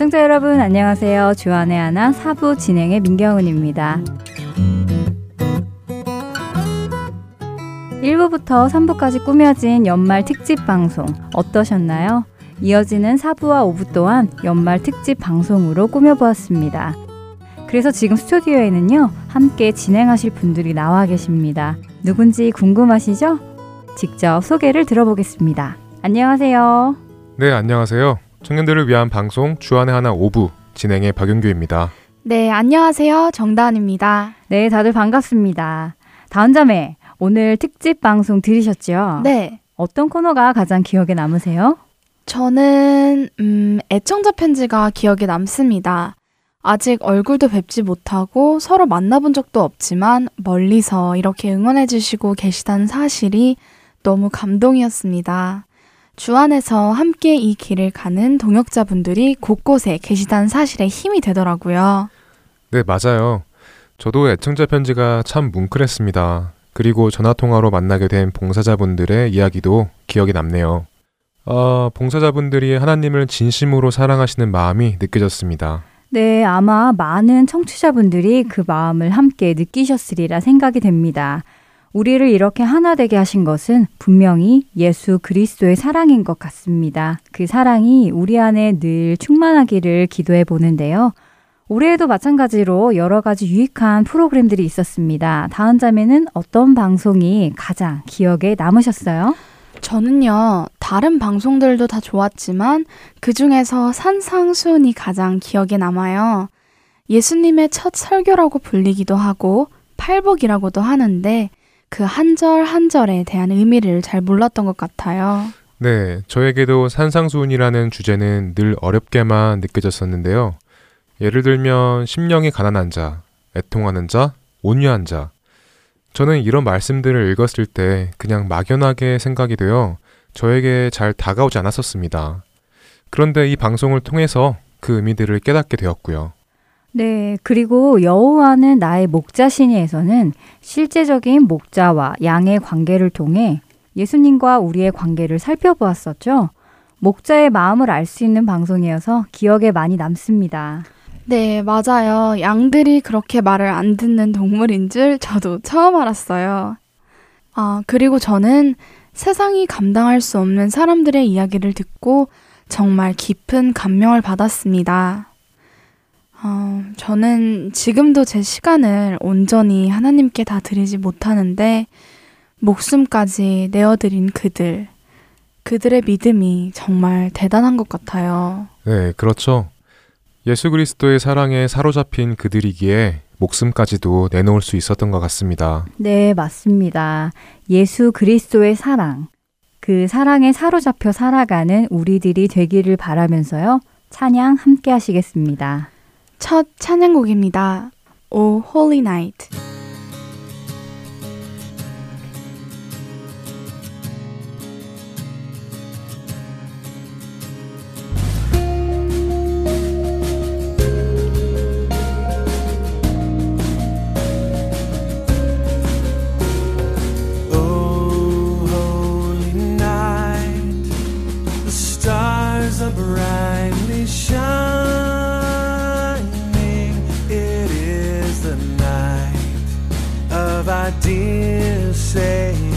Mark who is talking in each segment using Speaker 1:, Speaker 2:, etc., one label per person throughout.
Speaker 1: 애청자 여러분 안녕하세요. 주안의 하나 사부 진행의 민경은입니다. 1부부터 3부까지 꾸며진 연말 특집 방송 어떠셨나요? 이어지는 4부와 5부 또한 연말 특집 방송으로 꾸며보았습니다. 그래서 지금 스튜디오에는요, 함께 진행하실 분들이 나와 계십니다. 누군지 궁금하시죠? 직접 소개를 들어보겠습니다. 안녕하세요.
Speaker 2: 네, 안녕하세요. 청년들을 위한 방송 주안의 하나 5부 진행의 박윤규입니다.
Speaker 3: 네, 안녕하세요. 정다은입니다.
Speaker 1: 네, 다들 반갑습니다. 다은자매, 오늘 특집 방송 들으셨죠?
Speaker 3: 네.
Speaker 1: 어떤 코너가 가장 기억에 남으세요?
Speaker 3: 저는 음, 애청자 편지가 기억에 남습니다. 아직 얼굴도 뵙지 못하고 서로 만나본 적도 없지만 멀리서 이렇게 응원해 주시고 계시다는 사실이 너무 감동이었습니다. 주 안에서 함께 이 길을 가는 동역자분들이 곳곳에 계시다는 사실에 힘이 되더라고요.
Speaker 2: 네, 맞아요. 저도 애청자 편지가 참 뭉클했습니다. 그리고 전화통화로 만나게 된 봉사자분들의 이야기도 기억에 남네요. 아, 봉사자분들이 하나님을 진심으로 사랑하시는 마음이 느껴졌습니다.
Speaker 1: 네, 아마 많은 청취자분들이 그 마음을 함께 느끼셨으리라 생각이 됩니다. 우리를 이렇게 하나 되게 하신 것은 분명히 예수 그리스도의 사랑인 것 같습니다. 그 사랑이 우리 안에 늘 충만하기를 기도해 보는데요. 올해에도 마찬가지로 여러 가지 유익한 프로그램들이 있었습니다. 다음 자매는 어떤 방송이 가장 기억에 남으셨어요?
Speaker 3: 저는요, 다른 방송들도 다 좋았지만 그 중에서 산상수훈이 가장 기억에 남아요. 예수님의 첫 설교라고 불리기도 하고 팔복이라고도 하는데 그 한 절 한 절에 대한 의미를 잘 몰랐던 것 같아요.
Speaker 2: 네, 저에게도 산상수훈이라는 주제는 늘 어렵게만 느껴졌었는데요. 예를 들면 심령이 가난한 자, 애통하는 자, 온유한 자, 저는 이런 말씀들을 읽었을 때 그냥 막연하게 생각이 되어 저에게 잘 다가오지 않았었습니다. 그런데 이 방송을 통해서 그 의미들을 깨닫게 되었고요.
Speaker 1: 네, 그리고 여호와는 나의 목자시니에서는 실제적인 목자와 양의 관계를 통해 예수님과 우리의 관계를 살펴보았었죠. 목자의 마음을 알 수 있는 방송이어서 기억에 많이 남습니다.
Speaker 3: 네, 맞아요. 양들이 그렇게 말을 안 듣는 동물인 줄 저도 처음 알았어요. 아, 그리고 저는 세상이 감당할 수 없는 사람들의 이야기를 듣고 정말 깊은 감명을 받았습니다. 어, 저는 지금도 제 시간을 온전히 하나님께 다 드리지 못하는데 목숨까지 내어드린 그들, 그들의 믿음이 정말 대단한 것 같아요.
Speaker 2: 네, 그렇죠. 예수 그리스도의 사랑에 사로잡힌 그들이기에 목숨까지도 내놓을 수 있었던 것 같습니다.
Speaker 1: 네, 맞습니다. 예수 그리스도의 사랑. 그 사랑에 사로잡혀 살아가는 우리들이 되기를 바라면서요. 찬양 함께 하시겠습니다.
Speaker 3: 첫 찬양곡입니다. O Holy Night.
Speaker 4: say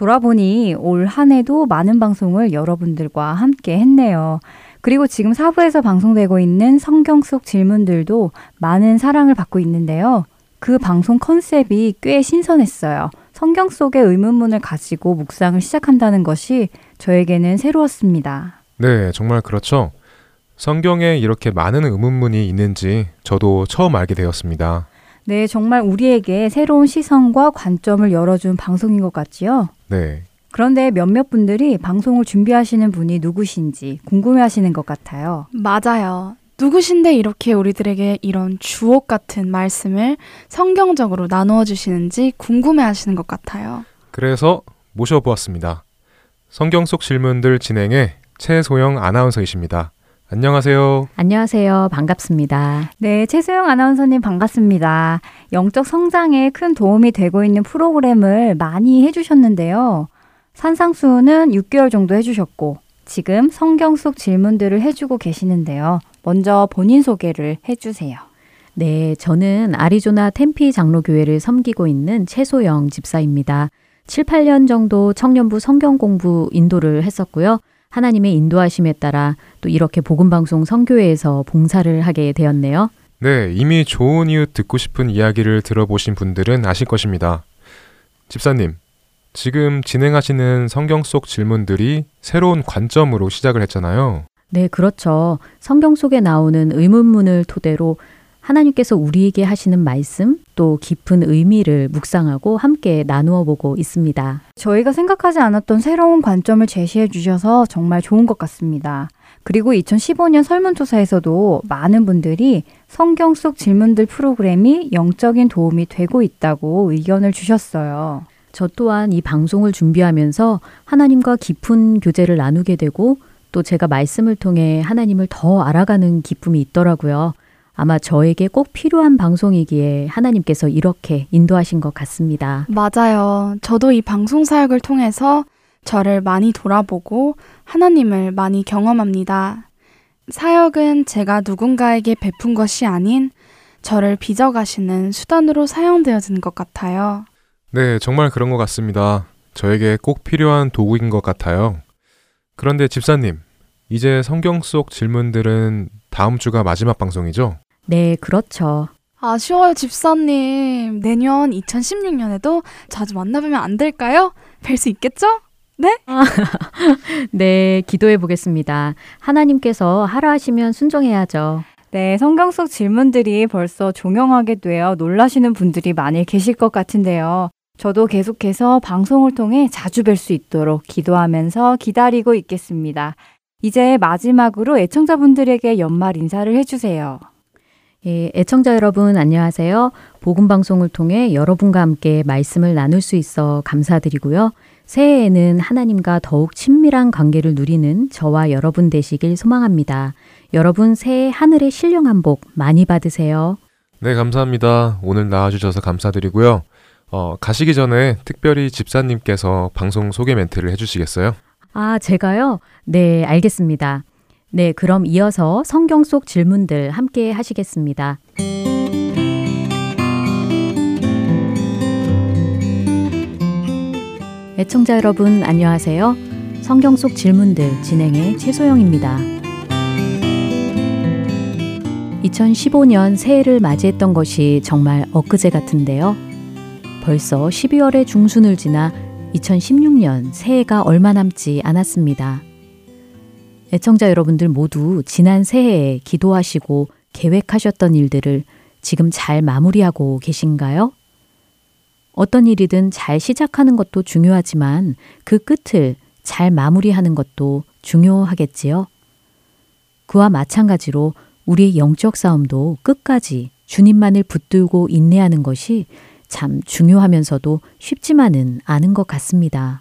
Speaker 1: 돌아보니 올 한 해도 많은 방송을 여러분들과 함께 했네요. 그리고 지금 사부에서 방송되고 있는 성경 속 질문들도 많은 사랑을 받고 있는데요. 그 방송 컨셉이 꽤 신선했어요. 성경 속의 의문문을 가지고 묵상을 시작한다는 것이 저에게는 새로웠습니다.
Speaker 2: 네, 정말 그렇죠. 성경에 이렇게 많은 의문문이 있는지 저도 처음 알게 되었습니다.
Speaker 1: 네, 정말 우리에게 새로운 시선과 관점을 열어준 방송인 것 같지요?
Speaker 2: 네.
Speaker 1: 그런데 몇몇 분들이 방송을 준비하시는 분이 누구신지 궁금해 하시는 것 같아요.
Speaker 3: 맞아요. 누구신데 이렇게 우리들에게 이런 주옥 같은 말씀을 성경적으로 나누어 주시는지 궁금해 하시는 것 같아요.
Speaker 2: 그래서 모셔보았습니다. 성경 속 질문들 진행해 최소영 아나운서이십니다. 안녕하세요.
Speaker 5: 안녕하세요. 반갑습니다.
Speaker 1: 네, 최수영 아나운서님 반갑습니다. 영적 성장에 큰 도움이 되고 있는 프로그램을 많이 해주셨는데요. 산상수는 6개월 정도 해주셨고, 지금 성경 속 질문들을 해주고 계시는데요. 먼저 본인 소개를 해주세요.
Speaker 5: 네, 저는 아리조나 템피 장로교회를 섬기고 있는 최소영 집사입니다. 7, 8년 정도 청년부 성경 공부 인도를 했었고요. 하나님의 인도하심에 따라 또 이렇게 복음방송 성교회에서 봉사를 하게 되었네요.
Speaker 2: 네, 이미 좋은 이유 듣고 싶은 이야기를 들어보신 분들은 아실 것입니다. 집사님, 지금 진행하시는 성경 속 질문들이 새로운 관점으로 시작을 했잖아요.
Speaker 5: 네, 그렇죠. 성경 속에 나오는 의문문을 토대로 하나님께서 우리에게 하시는 말씀 또 깊은 의미를 묵상하고 함께 나누어 보고 있습니다.
Speaker 1: 저희가 생각하지 않았던 새로운 관점을 제시해 주셔서 정말 좋은 것 같습니다. 그리고 2015년 설문조사에서도 많은 분들이 성경 속 질문들 프로그램이 영적인 도움이 되고 있다고 의견을 주셨어요.
Speaker 5: 저 또한 이 방송을 준비하면서 하나님과 깊은 교제를 나누게 되고 또 제가 말씀을 통해 하나님을 더 알아가는 기쁨이 있더라고요. 아마 저에게 꼭 필요한 방송이기에 하나님께서 이렇게 인도하신 것 같습니다.
Speaker 3: 맞아요. 저도 이 방송 사역을 통해서 저를 많이 돌아보고 하나님을 많이 경험합니다. 사역은 제가 누군가에게 베푼 것이 아닌 저를 빚어가시는 수단으로 사용되어지는 것 같아요.
Speaker 2: 네, 정말 그런 것 같습니다. 저에게 꼭 필요한 도구인 것 같아요. 그런데 집사님, 이제 성경 속 질문들은 다음 주가 마지막 방송이죠?
Speaker 5: 네, 그렇죠.
Speaker 3: 아쉬워요, 집사님. 내년 2016년에도 자주 만나보면 안 될까요? 뵐 수 있겠죠?
Speaker 5: 네, 기도해 보겠습니다. 하나님께서 하라 하시면 순종해야죠.
Speaker 1: 네, 성경 속 질문들이 벌써 종영하게 되어 놀라시는 분들이 많이 계실 것 같은데요. 저도 계속해서 방송을 통해 자주 뵐 수 있도록 기도하면서 기다리고 있겠습니다. 이제 마지막으로 애청자분들에게 연말 인사를 해주세요.
Speaker 5: 예, 애청자 여러분 안녕하세요. 복음 방송을 통해 여러분과 함께 말씀을 나눌 수 있어 감사드리고요. 새해에는 하나님과 더욱 친밀한 관계를 누리는 저와 여러분 되시길 소망합니다. 여러분 새해 하늘의 신령한 복 많이 받으세요.
Speaker 2: 네, 감사합니다. 오늘 나와주셔서 감사드리고요. 어, 가시기 전에 특별히 집사님께서 방송 소개 멘트를 해주시겠어요?
Speaker 5: 아, 제가요? 네, 알겠습니다. 네, 그럼 이어서 성경 속 질문들 함께 하시겠습니다. 애청자 여러분, 안녕하세요. 성경 속 질문들 진행의 최소영입니다. 2015년 새해를 맞이했던 것이 정말 엊그제 같은데요. 벌써 12월의 중순을 지나 2016년 새해가 얼마 남지 않았습니다. 애청자 여러분들 모두 지난 새해에 기도하시고 계획하셨던 일들을 지금 잘 마무리하고 계신가요? 어떤 일이든 잘 시작하는 것도 중요하지만 그 끝을 잘 마무리하는 것도 중요하겠지요. 그와 마찬가지로 우리의 영적 싸움도 끝까지 주님만을 붙들고 인내하는 것이 참 중요하면서도 쉽지만은 않은 것 같습니다.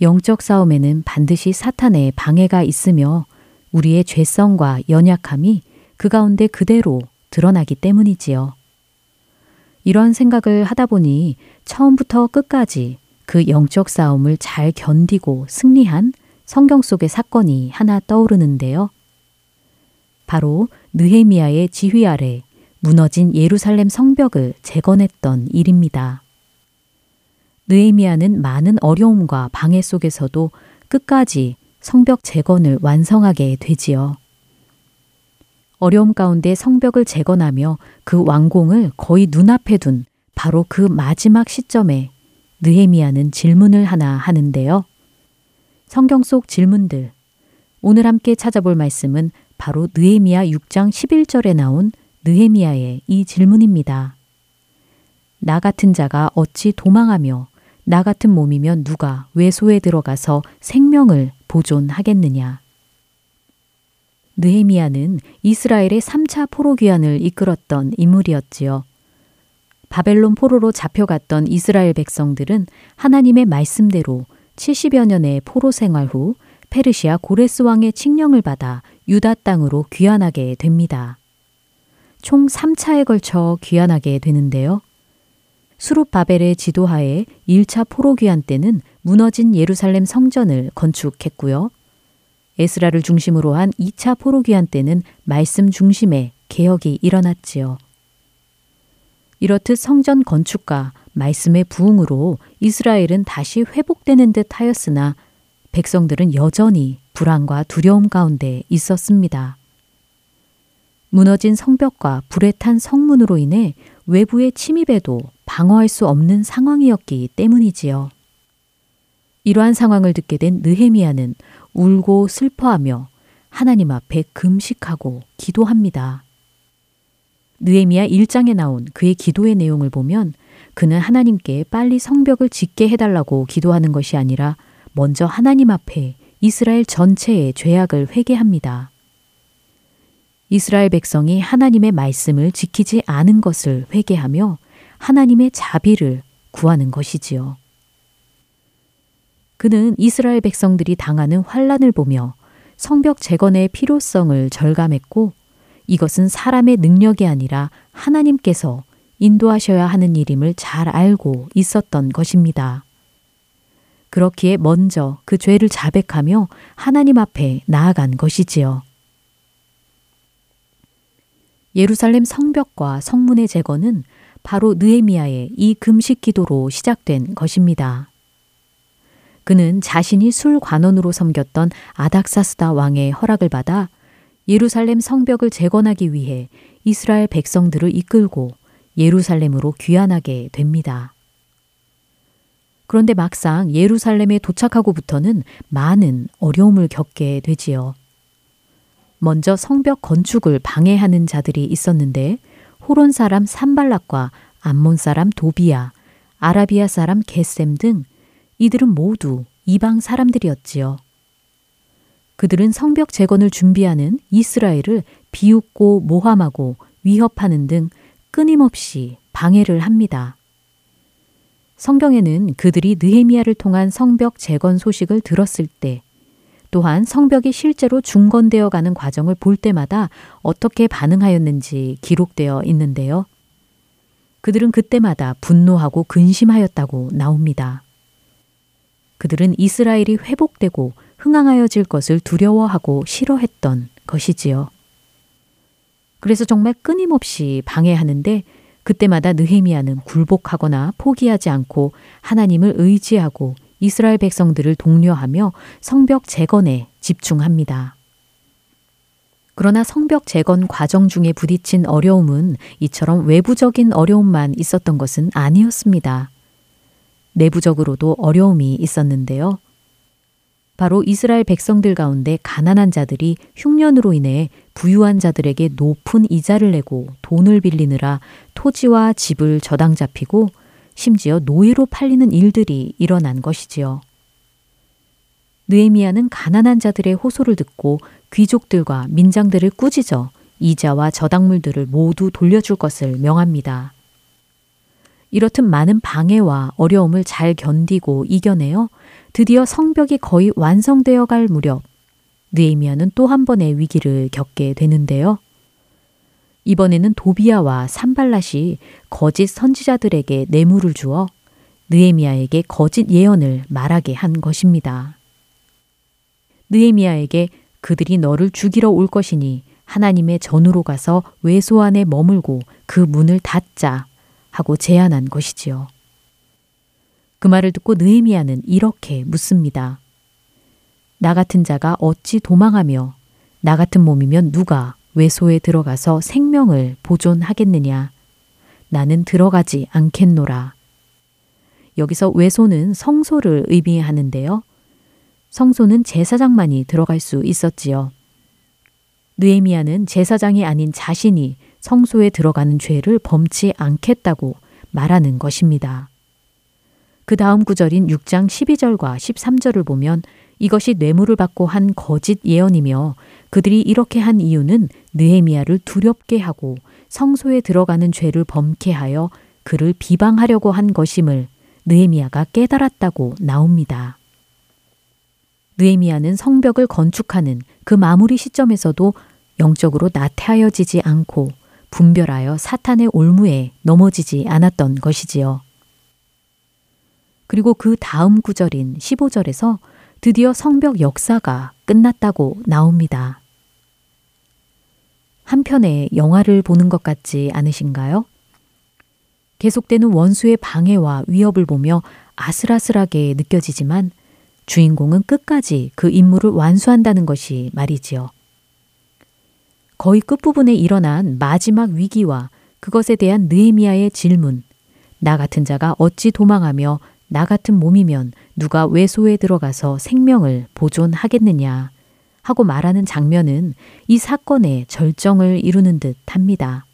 Speaker 5: 영적 싸움에는 반드시 사탄의 방해가 있으며 우리의 죄성과 연약함이 그 가운데 그대로 드러나기 때문이지요. 이런 생각을 하다 보니 처음부터 끝까지 그 영적 싸움을 잘 견디고 승리한 성경 속의 사건이 하나 떠오르는데요. 바로 느헤미야의 지휘 아래 무너진 예루살렘 성벽을 재건했던 일입니다. 느헤미야는 많은 어려움과 방해 속에서도 끝까지 성벽 재건을 완성하게 되지요. 어려움 가운데 성벽을 재건하며 그 완공을 거의 눈앞에 둔 바로 그 마지막 시점에 느헤미야는 질문을 하나 하는데요. 성경 속 질문들. 오늘 함께 찾아볼 말씀은 바로 느헤미야 6장 11절에 나온 느헤미야의 이 질문입니다. 나 같은 자가 어찌 도망하며 나 같은 몸이면 누가 외소에 들어가서 생명을 보존하겠느냐. 느헤미야는 이스라엘의 3차 포로 귀환을 이끌었던 인물이었지요. 바벨론 포로로 잡혀갔던 이스라엘 백성들은 하나님의 말씀대로 70여 년의 포로 생활 후 페르시아 고레스 왕의 칙령을 받아 유다 땅으로 귀환하게 됩니다. 총 3차에 걸쳐 귀환하게 되는데요. 수룹 바벨의 지도하에 1차 포로 귀환 때는 무너진 예루살렘 성전을 건축했고요. 에스라를 중심으로 한 2차 포로 귀환 때는 말씀 중심의 개혁이 일어났지요. 이렇듯 성전 건축과 말씀의 부흥으로 이스라엘은 다시 회복되는 듯 하였으나 백성들은 여전히 불안과 두려움 가운데 있었습니다. 무너진 성벽과 불에 탄 성문으로 인해 외부의 침입에도 방어할 수 없는 상황이었기 때문이지요. 이러한 상황을 듣게 된 느헤미야는 울고 슬퍼하며 하나님 앞에 금식하고 기도합니다. 느헤미야 1장에 나온 그의 기도의 내용을 보면 그는 하나님께 빨리 성벽을 짓게 해달라고 기도하는 것이 아니라 먼저 하나님 앞에 이스라엘 전체의 죄악을 회개합니다. 이스라엘 백성이 하나님의 말씀을 지키지 않은 것을 회개하며 하나님의 자비를 구하는 것이지요. 그는 이스라엘 백성들이 당하는 환란을 보며 성벽 재건의 필요성을 절감했고 이것은 사람의 능력이 아니라 하나님께서 인도하셔야 하는 일임을 잘 알고 있었던 것입니다. 그렇기에 먼저 그 죄를 자백하며 하나님 앞에 나아간 것이지요. 예루살렘 성벽과 성문의 재건은 바로 느헤미야의 이 금식 기도로 시작된 것입니다. 그는 자신이 술 관원으로 섬겼던 아닥사스다 왕의 허락을 받아 예루살렘 성벽을 재건하기 위해 이스라엘 백성들을 이끌고 예루살렘으로 귀환하게 됩니다. 그런데 막상 예루살렘에 도착하고부터는 많은 어려움을 겪게 되지요. 먼저 성벽 건축을 방해하는 자들이 있었는데 호론 사람 산발락과 암몬 사람 도비야, 아라비아 사람 게셈 등 이들은 모두 이방 사람들이었지요. 그들은 성벽 재건을 준비하는 이스라엘을 비웃고 모함하고 위협하는 등 끊임없이 방해를 합니다. 성경에는 그들이 느헤미야를 통한 성벽 재건 소식을 들었을 때 또한 성벽이 실제로 중건되어 가는 과정을 볼 때마다 어떻게 반응하였는지 기록되어 있는데요. 그들은 그때마다 분노하고 근심하였다고 나옵니다. 그들은 이스라엘이 회복되고 흥황하여질 것을 두려워하고 싫어했던 것이지요. 그래서 정말 끊임없이 방해하는데 그때마다 느헤미야는 굴복하거나 포기하지 않고 하나님을 의지하고 이스라엘 백성들을 독려하며 성벽 재건에 집중합니다. 그러나 성벽 재건 과정 중에 부딪힌 어려움은 이처럼 외부적인 어려움만 있었던 것은 아니었습니다. 내부적으로도 어려움이 있었는데요. 바로 이스라엘 백성들 가운데 가난한 자들이 흉년으로 인해 부유한 자들에게 높은 이자를 내고 돈을 빌리느라 토지와 집을 저당 잡히고 심지어 노예로 팔리는 일들이 일어난 것이지요. 느에미아는 가난한 자들의 호소를 듣고 귀족들과 민장들을 꾸짖어 이자와 저당물들을 모두 돌려줄 것을 명합니다. 이렇듯 많은 방해와 어려움을 잘 견디고 이겨내어 드디어 성벽이 거의 완성되어 갈 무렵 느에미아는 또 한 번의 위기를 겪게 되는데요. 이번에는 도비아와 산발랏이 거짓 선지자들에게 뇌물을 주어 느에미아에게 거짓 예언을 말하게 한 것입니다. 느에미아에게 그들이 너를 죽이러 올 것이니 하나님의 전으로 가서 외소 안에 머물고 그 문을 닫자 하고 제안한 것이지요. 그 말을 듣고 느헤미야는 이렇게 묻습니다. 나 같은 자가 어찌 도망하며 나 같은 몸이면 누가 외소에 들어가서 생명을 보존하겠느냐? 나는 들어가지 않겠노라. 여기서 외소는 성소를 의미하는데요. 성소는 제사장만이 들어갈 수 있었지요. 느에미아는 제사장이 아닌 자신이 성소에 들어가는 죄를 범치 않겠다고 말하는 것입니다. 그 다음 구절인 6장 12절과 13절을 보면 이것이 뇌물을 받고 한 거짓 예언이며 그들이 이렇게 한 이유는 느헤미야를 두렵게 하고 성소에 들어가는 죄를 범케 하여 그를 비방하려고 한 것임을 느헤미야가 깨달았다고 나옵니다. 느헤미야는 성벽을 건축하는 그 마무리 시점에서도 영적으로 나태하여지지 않고 분별하여 사탄의 올무에 넘어지지 않았던 것이지요. 그리고 그 다음 구절인 15절에서 드디어 성벽 역사가 끝났다고 나옵니다. 한편의 영화를 보는 것 같지 않으신가요? 계속되는 원수의 방해와 위협을 보며 아슬아슬하게 느껴지지만 주인공은 끝까지 그 임무를 완수한다는 것이 말이지요. 거의 끝부분에 일어난 마지막 위기와 그것에 대한 느헤미야의 질문, 나 같은 자가 어찌 도망하며 나 같은 몸이면 누가 외소에 들어가서 생명을 보존하겠느냐 하고 말하는 장면은 이 사건의 절정을 이루는 듯 합니다.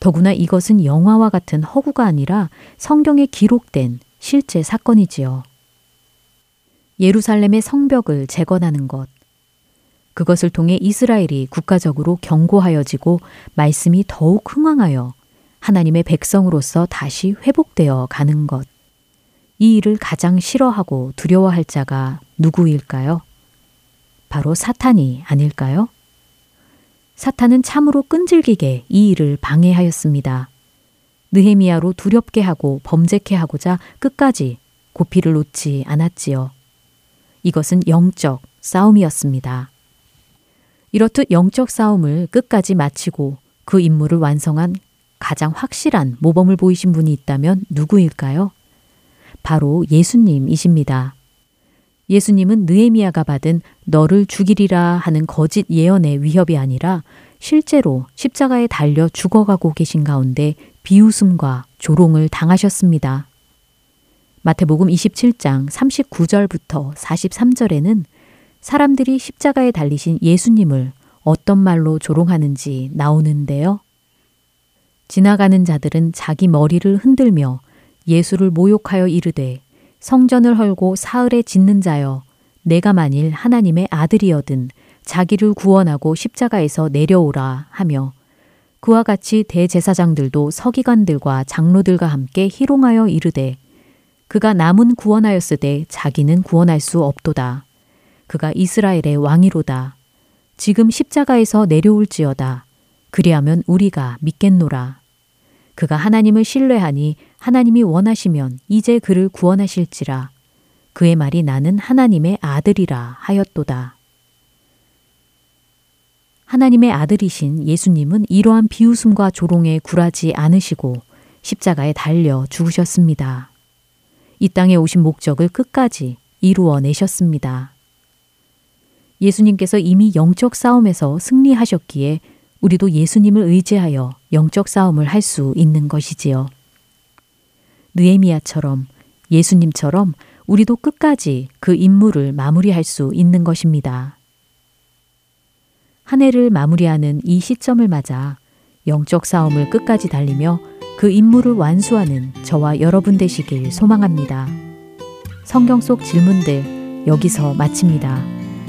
Speaker 5: 더구나 이것은 영화와 같은 허구가 아니라 성경에 기록된 실제 사건이지요. 예루살렘의 성벽을 재건하는 것. 그것을 통해 이스라엘이 국가적으로 견고하여지고 말씀이 더욱 흥왕하여 하나님의 백성으로서 다시 회복되어 가는 것. 이 일을 가장 싫어하고 두려워할 자가 누구일까요? 바로 사탄이 아닐까요? 사탄은 참으로 끈질기게 이 일을 방해하였습니다. 느헤미야로 두렵게 하고 범죄케 하고자 끝까지 고피를 놓지 않았지요. 이것은 영적 싸움이었습니다. 이렇듯 영적 싸움을 끝까지 마치고 그 임무를 완성한 가장 확실한 모범을 보이신 분이 있다면 누구일까요? 바로 예수님이십니다. 예수님은 느에미아가 받은 너를 죽이리라 하는 거짓 예언의 위협이 아니라 실제로 십자가에 달려 죽어가고 계신 가운데 비웃음과 조롱을 당하셨습니다. 마태복음 27장 39절부터 43절에는 사람들이 십자가에 달리신 예수님을 어떤 말로 조롱하는지 나오는데요. 지나가는 자들은 자기 머리를 흔들며 예수를 모욕하여 이르되 성전을 헐고 사흘에 짓는 자여 내가 만일 하나님의 아들이여든 자기를 구원하고 십자가에서 내려오라 하며 그와 같이 대제사장들도 서기관들과 장로들과 함께 희롱하여 이르되 그가 남은 구원하였으되 자기는 구원할 수 없도다. 그가 이스라엘의 왕이로다. 지금 십자가에서 내려올지어다. 그리하면 우리가 믿겠노라. 그가 하나님을 신뢰하니 하나님이 원하시면 이제 그를 구원하실지라. 그의 말이 나는 하나님의 아들이라 하였도다. 하나님의 아들이신 예수님은 이러한 비웃음과 조롱에 굴하지 않으시고 십자가에 달려 죽으셨습니다. 이 땅에 오신 목적을 끝까지 이루어 내셨습니다. 예수님께서 이미 영적 싸움에서 승리하셨기에 우리도 예수님을 의지하여 영적 싸움을 할 수 있는 것이지요. 느에미아처럼 예수님처럼 우리도 끝까지 그 임무를 마무리할 수 있는 것입니다. 한 해를 마무리하는 이 시점을 맞아 영적 싸움을 끝까지 달리며 그 임무를 완수하는 저와 여러분 되시길 소망합니다. 성경 속 질문들 여기서 마칩니다.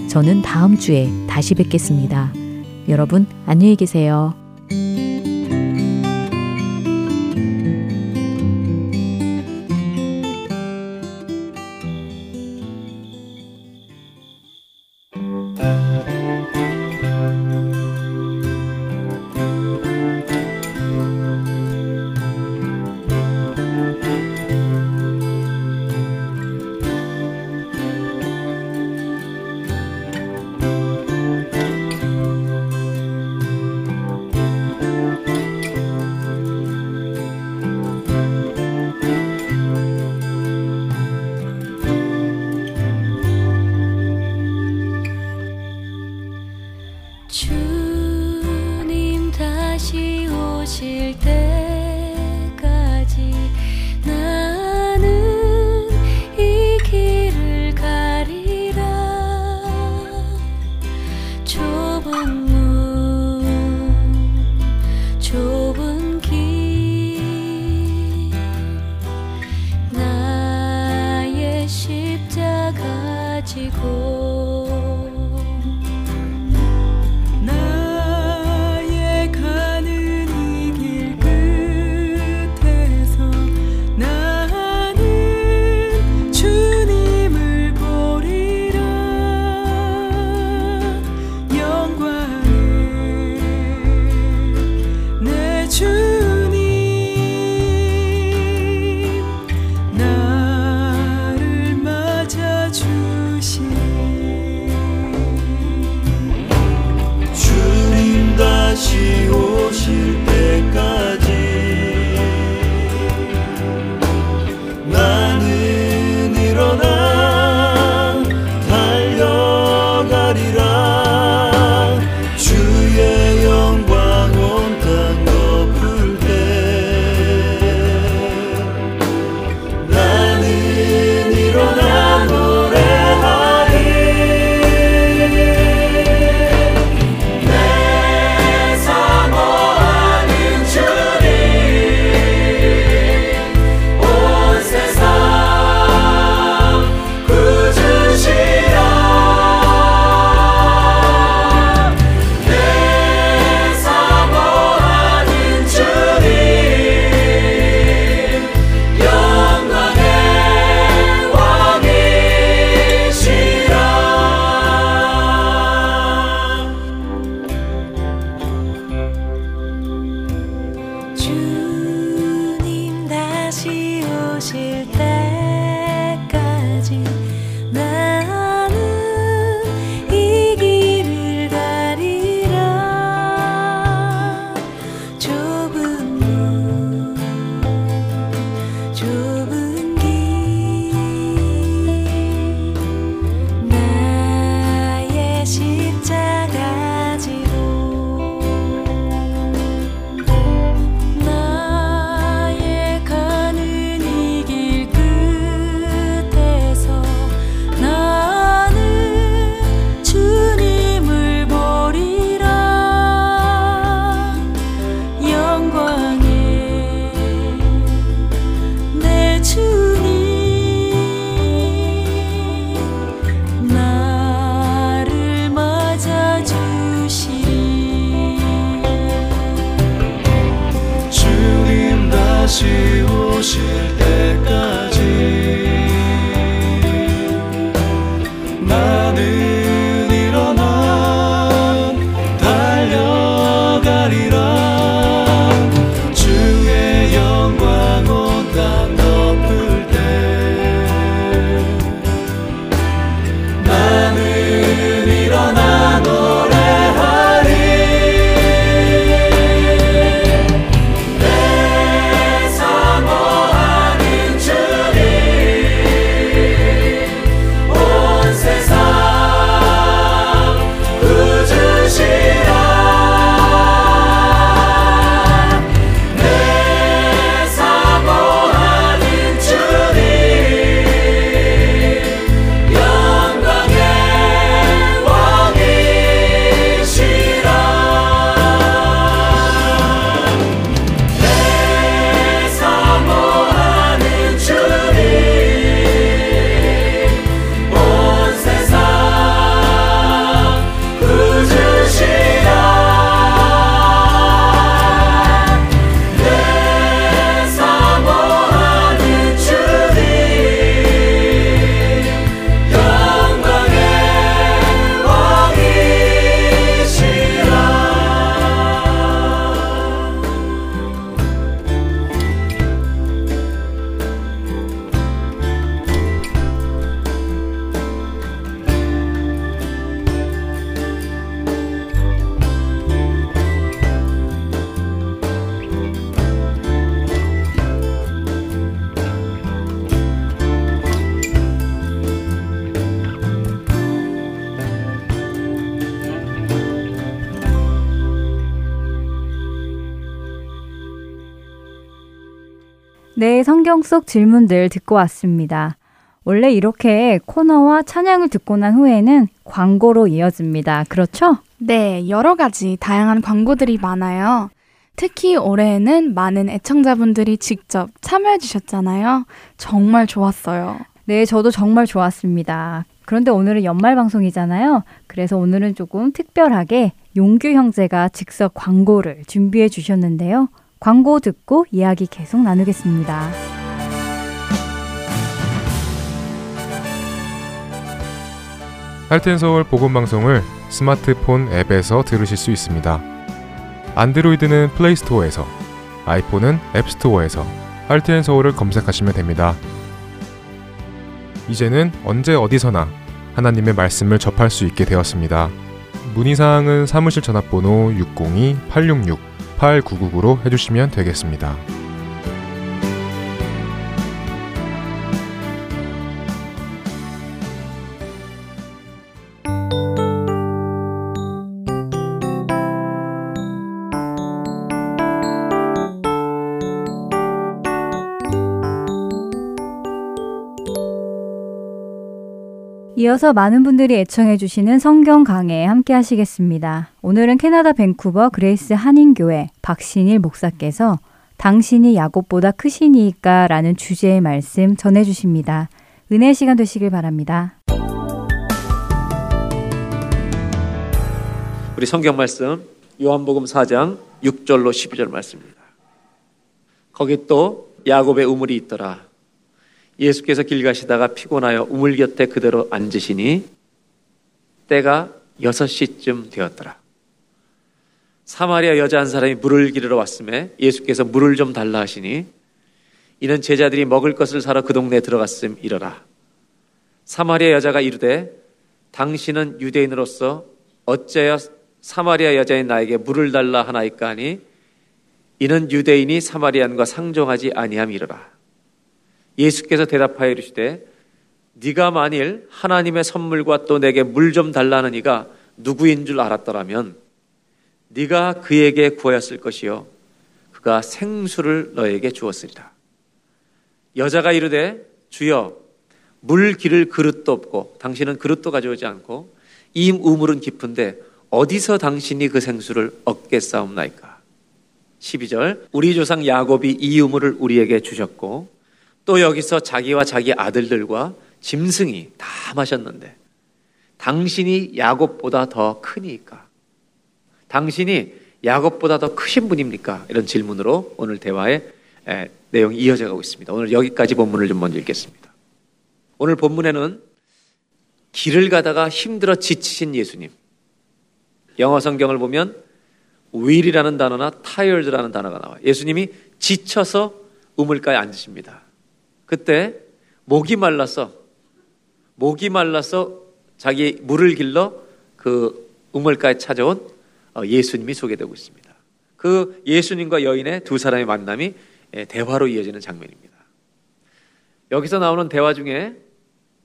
Speaker 5: 저는 다음 주에 다시 뵙겠습니다. 여러분 안녕히 계세요.
Speaker 1: 속 질문들 듣고 왔습니다. 원래 이렇게 코너와 찬양을 듣고 난 후에는 광고로 이어집니다. 그렇죠?
Speaker 3: 네, 여러 가지 다양한 광고들이 많아요. 특히 올해에는 많은 애청자분들이 직접 참여해 주셨잖아요. 정말 좋았어요.
Speaker 1: 네, 저도 정말 좋았습니다. 그런데 오늘은 연말 방송이잖아요. 그래서 오늘은 조금 특별하게 용규 형제가 즉석 광고를 준비해 주셨는데요. 광고 듣고 이야기 계속 나누겠습니다.
Speaker 2: 할텐 서울 복음 방송을 스마트폰 앱에서 들으실 수 있습니다. 안드로이드는 플레이 스토어에서, 아이폰은 앱 스토어에서 할텐 서울을 검색하시면 됩니다. 이제는 언제 어디서나 하나님의 말씀을 접할 수 있게 되었습니다. 문의사항은 사무실 전화번호 602-866-8999로 해주시면 되겠습니다.
Speaker 1: 이어서 많은 분들이 애청해 주시는 성경 강해 함께 하시겠습니다. 오늘은 캐나다 밴쿠버 그레이스 한인교회 박신일 목사께서 당신이 야곱보다 크시니까 라는 주제의 말씀 전해 주십니다. 은혜 시간 되시길 바랍니다.
Speaker 6: 우리 성경 말씀 요한복음 4장 6절로 12절 말씀입니다. 거기 또 야곱의 우물이 있더라. 예수께서 길 가시다가 피곤하여 우물 곁에 그대로 앉으시니 때가 6시쯤 되었더라. 사마리아 여자 한 사람이 물을 기르러 왔음에 예수께서 물을 좀 달라 하시니 이는 제자들이 먹을 것을 사러 그 동네에 들어갔음 이러라. 사마리아 여자가 이르되 당신은 유대인으로서 어째여 사마리아 여자인 나에게 물을 달라 하나이까 하니 이는 유대인이 사마리안과 상종하지 아니함 이르라. 예수께서 대답하여 이르시되 네가 만일 하나님의 선물과 또 내게 물 좀 달라는 이가 누구인 줄 알았더라면 네가 그에게 구하였을 것이요 그가 생수를 너에게 주었으리라. 여자가 이르되 주여 물 기를 그릇도 없고 당신은 그릇도 가져오지 않고 이 우물은 깊은데 어디서 당신이 그 생수를 얻겠사옵나이까? 12절 우리 조상 야곱이 이 우물을 우리에게 주셨고 또 여기서 자기와 자기 아들들과 짐승이 다 마셨는데 당신이 야곱보다 더 크니까 당신이 야곱보다 더 크신 분입니까? 이런 질문으로 오늘 대화의 에, 내용이 이어져 가고 있습니다. 오늘 여기까지 본문을 좀 먼저 읽겠습니다. 오늘 본문에는 길을 가다가 힘들어 지치신 예수님. 영어 성경을 보면 will이라는 단어나 tired라는 단어가 나와요. 예수님이 지쳐서 우물가에 앉으십니다. 그때 목이 말라서 목이 말라서 자기 물을 길러 그 우물가에 찾아온 어, 예수님이 소개되고 있습니다. 그 예수님과 여인의 두 사람의 만남이 예, 대화로 이어지는 장면입니다. 여기서 나오는 대화 중에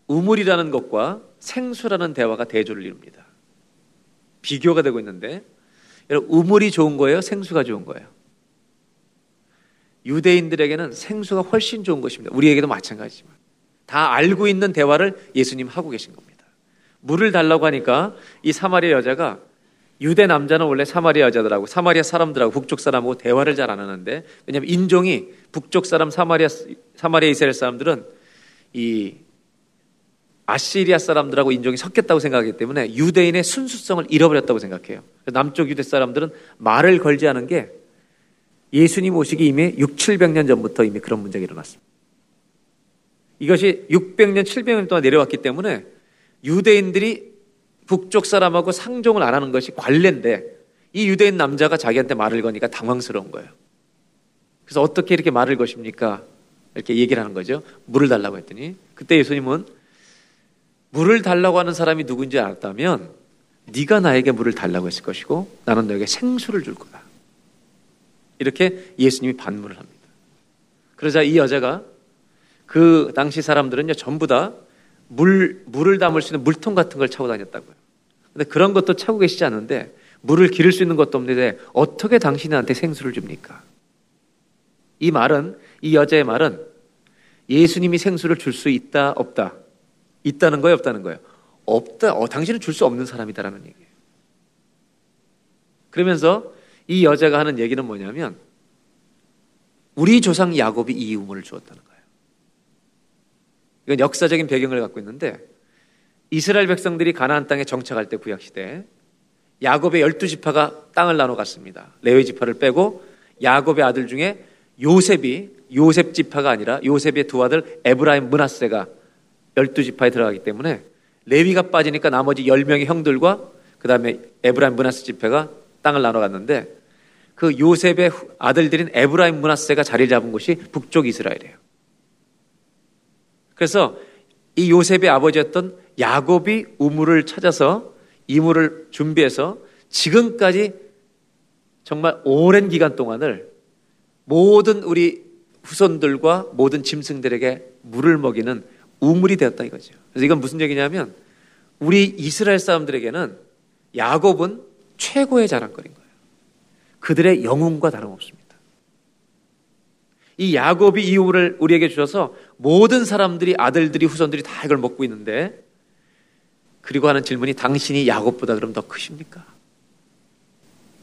Speaker 6: 우물이라는 것과 생수라는 대화가 대조를 이룹니다. 비교가 되고 있는데 우물이 좋은 거예요? 생수가 좋은 거예요? 유대인들에게는 생수가 훨씬 좋은 것입니다. 우리에게도 마찬가지지만 다 알고 있는 대화를 예수님 하고 계신 겁니다. 물을 달라고 하니까 이 사마리아 여자가 유대 남자는 원래 사마리아 여자들하고 사마리아 사람들하고 북쪽 사람하고 대화를 잘 안 하는데 왜냐하면 인종이 북쪽 사람 사마리아 사마리아 이스라엘 사람들은 이 아시리아 사람들하고 인종이 섞였다고 생각하기 때문에 유대인의 순수성을 잃어버렸다고 생각해요. 남쪽 유대 사람들은 말을 걸지 않은 게 예수님 오시기 이미 6, 700년 전부터 이미 그런 문제가 일어났습니다. 이것이 600년, 700년 동안 내려왔기 때문에 유대인들이 북쪽 사람하고 상종을 안 하는 것이 관례인데 이 유대인 남자가 자기한테 말을 거니까 당황스러운 거예요. 그래서 어떻게 이렇게 말을 것입니까? 이렇게 얘기를 하는 거죠. 물을 달라고 했더니 그때 예수님은 물을 달라고 하는 사람이 누군지 알았다면 네가 나에게 물을 달라고 했을 것이고 나는 너에게 생수를 줄 거다. 이렇게 예수님이 반문을 합니다. 그러자 이 여자가 그 당시 사람들은요 전부 다 물, 물을 담을 수 있는 물통 같은 걸 차고 다녔다고요. 근데 그런 것도 차고 계시지 않은데 물을 기를 수 있는 것도 없는데 어떻게 당신한테 생수를 줍니까? 이 말은 이 여자의 말은 예수님이 생수를 줄 수 있다, 없다. 있다는 거예요, 없다는 거예요? 없다. 어, 당신은 줄 수 없는 사람이다라는 얘기예요. 그러면서 이 여자가 하는 얘기는 뭐냐면 우리 조상 야곱이 이 우물을 주었다는 거예요. 이건 역사적인 배경을 갖고 있는데 이스라엘 백성들이 가나안 땅에 정착할 때 구약 시대 야곱의 열두 지파가 땅을 나눠 갖습니다. 레위 지파를 빼고 야곱의 아들 중에 요셉이 요셉 지파가 아니라 요셉의 두 아들 에브라임 므낫세가 열두 지파에 들어가기 때문에 레위가 빠지니까 나머지 열 명의 형들과 그 다음에 에브라임 므낫세 지파가 땅을 나눠 갖는데 그 요셉의 아들들인 에브라임 므낫세가 자리를 잡은 곳이 북쪽 이스라엘이에요. 그래서 이 요셉의 아버지였던 야곱이 우물을 찾아서 이물을 준비해서 지금까지 정말 오랜 기간 동안을 모든 우리 후손들과 모든 짐승들에게 물을 먹이는 우물이 되었다 이거죠. 그래서 이건 무슨 얘기냐면 우리 이스라엘 사람들에게는 야곱은 최고의 자랑거리인 거예요. 그들의 영웅과 다름없습니다. 이 야곱이 이 우물을 우리에게 주셔서 모든 사람들이 아들들이 후손들이 다 이걸 먹고 있는데 그리고 하는 질문이 당신이 야곱보다 그럼 더 크십니까?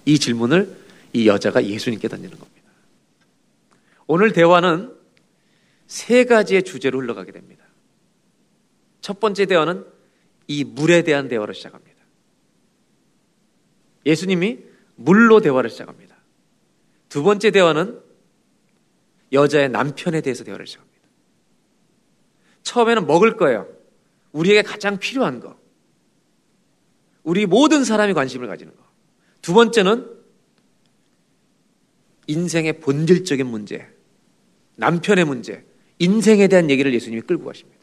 Speaker 6: 이 질문을 이 여자가 예수님께 던지는 겁니다. 오늘 대화는 세 가지의 주제로 흘러가게 됩니다. 첫 번째 대화는 이 물에 대한 대화로 시작합니다. 예수님이 물로 대화를 시작합니다. 두 번째 대화는 여자의 남편에 대해서 대화를 시작합니다. 처음에는 먹을 거예요. 우리에게 가장 필요한 거. 우리 모든 사람이 관심을 가지는 거. 두 번째는 인생의 본질적인 문제, 남편의 문제, 인생에 대한 얘기를 예수님이 끌고 가십니다.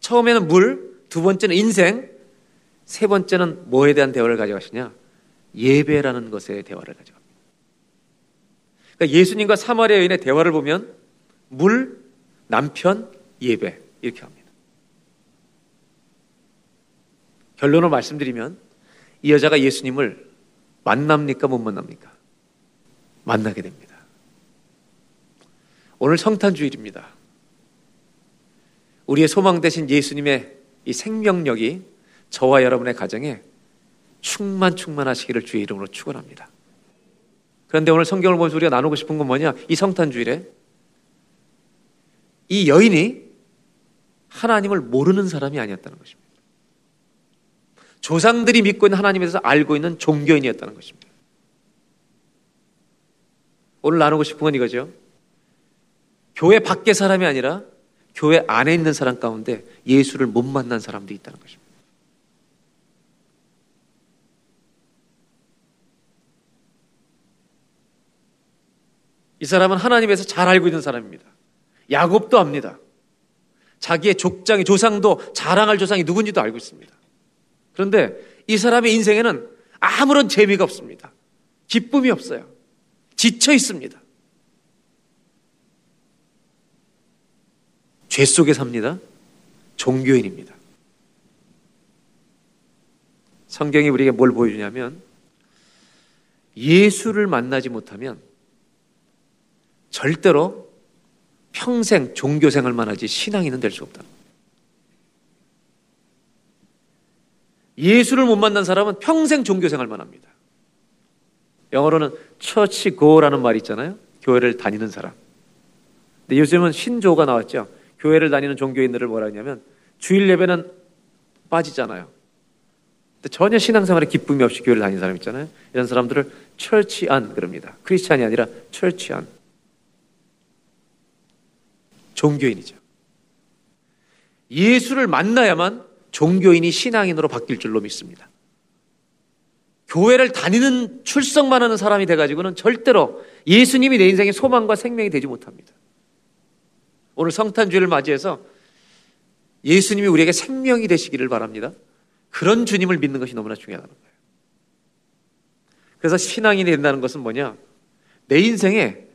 Speaker 6: 처음에는 물, 두 번째는 인생, 세 번째는 뭐에 대한 대화를 가져가시냐? 예배라는 것에 대화를 가져갑니다. 그러니까 예수님과 사마리아 여인의 대화를 보면 물, 남편, 예배 이렇게 합니다. 결론을 말씀드리면 이 여자가 예수님을 만납니까 못 만납니까? 만나게 됩니다. 오늘 성탄 주일입니다. 우리의 소망 대신 예수님의 이 생명력이 저와 여러분의 가정에 충만 충만하시기를 주의 이름으로 축원합니다. 그런데 오늘 성경을 보면서 우리가 나누고 싶은 건 뭐냐? 이 성탄 주일에 이 여인이 하나님을 모르는 사람이 아니었다는 것입니다. 조상들이 믿고 있는 하나님에 대해서 알고 있는 종교인이었다는 것입니다. 오늘 나누고 싶은 건 이거죠. 교회 밖의 사람이 아니라 교회 안에 있는 사람 가운데 예수를 못 만난 사람들이 있다는 것입니다. 이 사람은 하나님에서 잘 알고 있는 사람입니다. 야곱도 압니다. 자기의 족장의 조상도 자랑할 조상이 누군지도 알고 있습니다. 그런데 이 사람의 인생에는 아무런 재미가 없습니다. 기쁨이 없어요. 지쳐 있습니다. 죄 속에 삽니다. 종교인입니다. 성경이 우리에게 뭘 보여주냐면 예수를 만나지 못하면 절대로 평생 종교 생활만 하지 신앙인은 될 수 없다. 예수를 못 만난 사람은 평생 종교 생활만 합니다. 영어로는 처치 고라는 말이 있잖아요. 교회를 다니는 사람. 근데 요즘은 신조가 나왔죠. 교회를 다니는 종교인들을 뭐라 하냐면 주일 예배는 빠지잖아요. 근데 전혀 신앙생활에 기쁨이 없이 교회를 다니는 사람 있잖아요. 이런 사람들을 철치안 그럽니다. 크리스찬이 아니라 철치안. 종교인이죠. 예수를 만나야만 종교인이 신앙인으로 바뀔 줄로 믿습니다. 교회를 다니는 출석만 하는 사람이 돼가지고는 절대로 예수님이 내 인생의 소망과 생명이 되지 못합니다. 오늘 성탄주를 맞이해서 예수님이 우리에게 생명이 되시기를 바랍니다. 그런 주님을 믿는 것이 너무나 중요하다는 거예요. 그래서 신앙인이 된다는 것은 뭐냐? 내 인생에